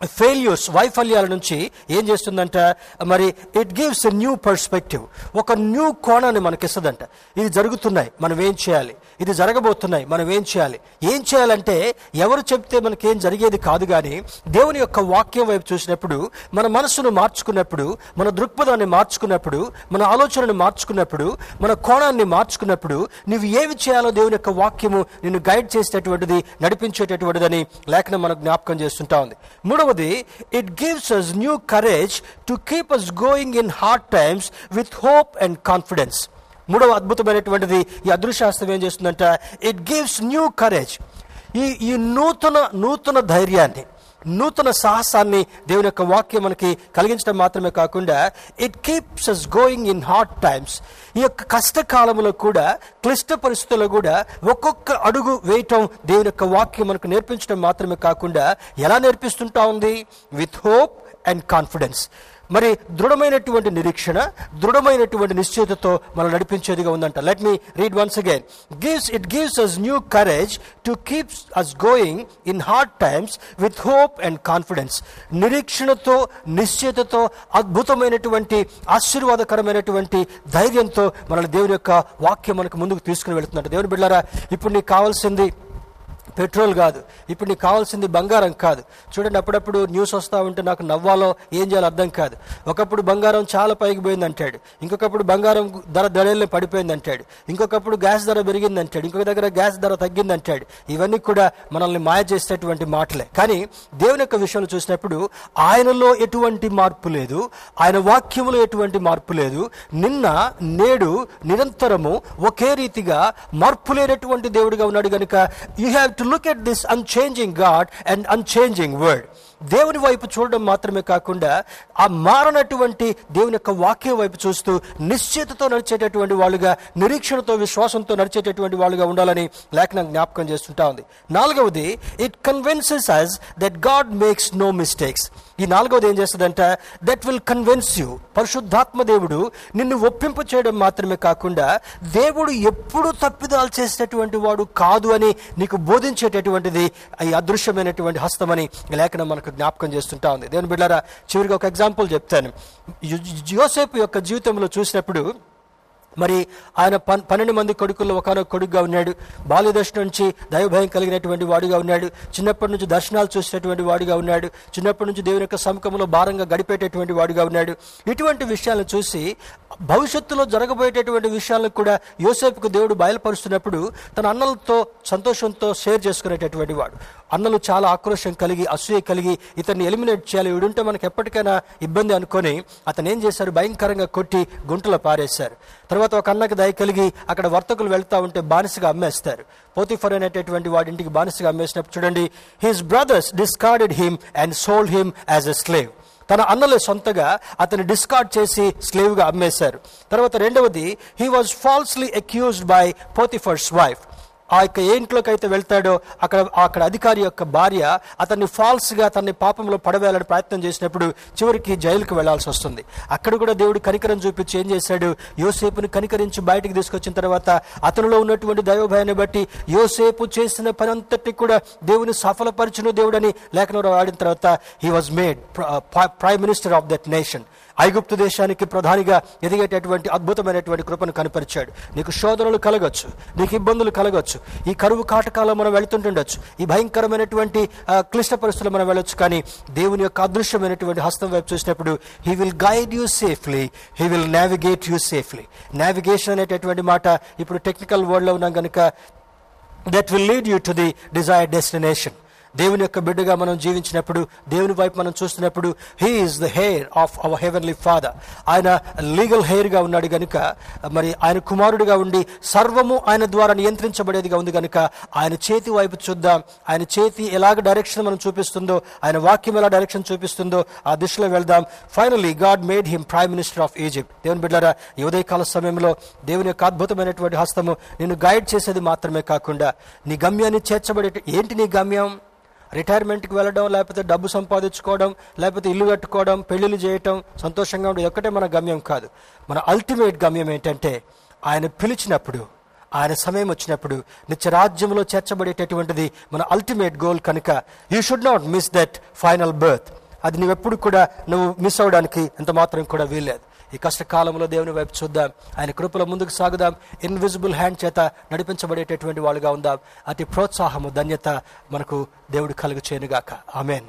A: ఫెయిల్యూర్స్ వైఫల్యాల నుంచి ఏం చేస్తుందంట? మరి it gives a new perspective ఒక న్యూ కోణాన్ని మనకిస్తుందంట. ఇది జరుగుతున్నాయి మనం ఏం చేయాలి? ఇది జరగబోతున్నాయి మనం ఏం చేయాలి? ఏం చేయాలంటే ఎవరు చెప్తే మనకేం జరిగేది కాదు కానీ దేవుని యొక్క వాక్యం వైపు చూసినప్పుడు మన మనసును మార్చుకున్నప్పుడు మన దృక్పథాన్ని మార్చుకున్నప్పుడు మన ఆలోచనను మార్చుకున్నప్పుడు మన కోణాన్ని మార్చుకున్నప్పుడు నువ్వు ఏమి చేయాలో దేవుని యొక్క వాక్యము నిన్ను గైడ్ చేసేటటువంటిది నడిపించేటటువంటిదని లేఖనం మనకు జ్ఞాపకం చేస్తుంటా ఉంది. మూడవ మూడవది it gives us new courage to keep us going in hard times with hope and confidence మూడవ అద్భుతమైనటువంటిది ఈ అదృశాస్త్రం ఏం చేస్తుందంట? ఇట్ గివ్స్ న్యూ కరేజ్ ఈ ఈ నూతన నూతన ధైర్యాన్ని. నూతన సాహసాన్ని దేవుని యొక్క వాక్యం మనకి కలిగించడం మాత్రమే కాకుండా it keeps us going in hard times ఈ యొక్క కష్టకాలంలో కూడా క్లిష్ట పరిస్థితుల్లో కూడా ఒక్కొక్క అడుగు వేయటం దేవుని యొక్క వాక్యం మనకు నేర్పించడం మాత్రమే కాకుండా ఎలా నేర్పిస్తుంటా ఉంది? విత్ హోప్ అండ్ కాన్ఫిడెన్స్ మరి దృఢమైనటువంటి నిరీక్షణ దృఢమైనటువంటి నిశ్చయతతో మనం నడిపించేదిగా ఉందంట. Let me read once again gives it gives us new courage to keeps us going in hard times with hope and confidence నిరీక్షణతో నిశ్చయతతో అద్భుతమైనటువంటి ఆశీర్వాదకరమైనటువంటి ధైర్యంతో మనల్ని దేవుని యొక్క వాక్యం మనకు ముందుకు తీసుకుని వెళుతుందంట. దేవుని బిడ్డారా ఇప్పుడు నీకు కావాల్సింది పెట్రోల్ కాదు. ఇప్పుడు నీకు కావాల్సింది బంగారం కాదు. చూడండి అప్పుడప్పుడు న్యూస్ వస్తూ ఉంటే నాకు నవ్వాలో ఏం చేయాలో అర్థం కాదు. ఒకప్పుడు బంగారం చాలా పైకి పోయింది అంటాడు. ఇంకొకప్పుడు బంగారం ధర దళల్లో పడిపోయింది అంటాడు. ఇంకొకప్పుడు గ్యాస్ ధర పెరిగింది అంటాడు. ఇంకొక దగ్గర గ్యాస్ ధర తగ్గింది అంటాడు. ఇవన్నీ కూడా మనల్ని మాయ చేసేటువంటి మాటలే. కానీ దేవుని యొక్క విషయంలో చూసినప్పుడు ఆయనలో ఎటువంటి మార్పు లేదు. ఆయన వాక్యంలో ఎటువంటి మార్పు లేదు. నిన్న నేడు నిరంతరము ఒకే రీతిగా మార్పు లేనటువంటి దేవుడిగా ఉన్నాడు కనుక you have to look at this unchanging God and unchanging word దేవుని వైపు చూడడం మాత్రమే కాకుండా ఆ మారనటువంటి దేవుని యొక్క వాక్యం వైపు చూస్తూ నిశ్చితతో నడిచేటటువంటి వాళ్ళుగా నిరీక్షణతో విశ్వాసంతో నడిచేటటువంటి వాళ్ళుగా ఉండాలని లేఖనం జ్ఞాపకం చేస్తుంటా ఉంది. నాలుగవది it convinces us that God makes no mistakes ఈ నాలుగవది ఏం చేస్తుందంట దట్ విల్ కన్విన్స్ యూ పరిశుద్ధాత్మ దేవుడు నిన్ను ఒప్పింపు చేయడం మాత్రమే కాకుండా దేవుడు ఎప్పుడు తప్పిదాలు చేసేటటువంటి వాడు కాదు అని నీకు బోధించేటటువంటిది ఈ అదృశ్యమైనటువంటి హస్తమని ఈ లేఖనం మనకు జ్ఞాపకం చేస్తుంటా ఉంది. దేవుని బిడ్డారా చివరిగా ఒక ఎగ్జాంపుల్ చెప్తాను. యు- యోసేపు యొక్క జీవితంలో చూసినప్పుడు మరి ఆయన పన్ పన్నెండు మంది కొడుకుల్లో ఒకనొక కొడుకుగా ఉన్నాడు. బాల్యదశ నుంచి దైవభయం కలిగినటువంటి వాడుగా ఉన్నాడు. చిన్నప్పటి నుంచి దర్శనాలు చూసినటువంటి వాడుగా ఉన్నాడు. చిన్నప్పటి నుంచి దేవుని యొక్క సముఖంలో భారంగా గడిపేటటువంటి వాడుగా ఉన్నాడు. ఇటువంటి విషయాలను చూసి భవిష్యత్తులో జరగబోయేటటువంటి విషయాలను కూడా యోసేపుకు దేవుడు బయలుపరుస్తున్నప్పుడు తన అన్నలతో సంతోషంతో షేర్ చేసుకునేటటువంటి వాడు. అన్నలు చాలా ఆక్రోషం కలిగి అసూయ కలిగి ఇతన్ని ఎలిమినేట్ చేయాలి. వీడుంటే మనకు ఎప్పటికైనా ఇబ్బంది అనుకొని అతను ఏం చేశారు భయంకరంగా కొట్టి గుంటలో పారేశారు. తర్వాత ఒక అన్నకు దయ కలిగి అక్కడ వర్తకులు వెళ్తా ఉంటే బానిసగా అమ్మేస్తారు. పోతిఫర్ అనేటటువంటి వాడి ఇంటికి బానిసగా అమ్మేసినప్పుడు చూడండి his brothers discarded him and sold him as a slave తన అన్నలే సొంతగా అతన్ని డిస్కార్డ్ చేసి స్లేవ్గా అమ్మేశారు. తర్వాత రెండవది he was falsely accused by Potiphar's wife ఆ యొక్క ఏ ఇంట్లోకి అయితే వెళ్తాడో అక్కడ అక్కడ అధికారి యొక్క భార్య అతన్ని ఫాల్స్గా తన్ని పాపంలో పడవేయాలని ప్రయత్నం చేసినప్పుడు చివరికి జైలుకు వెళ్ళాల్సి వస్తుంది. అక్కడ కూడా దేవుడు కనికరం చూపించి ఏం చేశాడు? యోసేపుని కనికరించి బయటికి తీసుకొచ్చిన తర్వాత అతనిలో ఉన్నటువంటి దైవభయాన్ని బట్టి యోసేపు చేసిన పని అంతటి కూడా దేవుని సఫలపరచును దేవుడని లేఖనంలో ఆడిన తర్వాత he was made prime minister of that nation ఐగుప్తు దేశానికి ప్రధానిగా ఎదిగేటటువంటి అద్భుతమైనటువంటి కృపను కనపరిచాడు. నీకు శోధనలు కలగొచ్చు నీకు ఇబ్బందులు కలగొచ్చు ఈ కరువు కాటకాల్లో మనం వెళుతుంటుండొచ్చు ఈ భయంకరమైనటువంటి క్లిష్ట పరిస్థితులు మనం వెళ్ళొచ్చు కానీ దేవుని యొక్క అదృశ్యమైనటువంటి హస్తం వైపు చూసినప్పుడు he will guide you safely he will navigate you safely navigation అనేటటువంటి మాట ఇప్పుడు టెక్నికల్ వరల్డ్లో ఉన్నాం కనుక that will lead you to the desired destination దేవుని యొక్క బిడ్డగా మనం జీవించినప్పుడు దేవుని వైపు మనం చూస్తున్నప్పుడు he the heir of our heavenly father ఆయన లీగల్ హెయిర్గా ఉన్నాడు గనుక మరి ఆయన కుమారుడిగా ఉండి సర్వము ఆయన ద్వారా నియంత్రించబడేదిగా ఉంది గనుక ఆయన చేతి వైపు చూద్దాం. ఆయన చేతి ఎలాగ డైరెక్షన్ మనం చూపిస్తుందో ఆయన వాక్యం ఎలా డైరెక్షన్ చూపిస్తుందో ఆ దిశలో వెళ్దాం. Finally God made him prime minister of Egypt దేవుని బిడ్డారా ఈ ఉదయకాల సమయంలో దేవుని యొక్క అద్భుతమైనటువంటి హస్తము నిన్ను గైడ్ చేసేది మాత్రమే కాకుండా నీ గమ్యాన్ని చేర్చబడే ఏంటి నీ గమ్యం? రిటైర్మెంట్కి వెళ్ళడం లేకపోతే డబ్బు సంపాదించుకోవడం లేకపోతే ఇల్లు కట్టుకోవడం పెళ్ళిళ్ళు చేయటం సంతోషంగా ఉండడం ఒక్కటే మన గమ్యం కాదు. మన అల్టిమేట్ గమ్యం ఏంటంటే ఆయన పిలిచినప్పుడు ఆయన సమయం వచ్చినప్పుడు నిత్య రాజ్యంలో చేర్చబడేటటువంటిది మన అల్టిమేట్ గోల్ కనుక you should not miss that final birth అది నువ్వెప్పుడు కూడా నువ్వు మిస్ అవ్వడానికి ఎంత మాత్రం కూడా వీల్లేదు. ఈ కష్టకాలంలో దేవుని వైపు చూద్దాం. ఆయన కృపలో ముందుకు సాగుదాం. ఇన్విజిబుల్ హ్యాండ్ చేత నడిపించబడేటటువంటి వాళ్ళుగా ఉందాం. అతి ప్రోత్సాహము ధన్యత మనకు దేవుడు కలుగు చేయనుగాక ఆమెన్.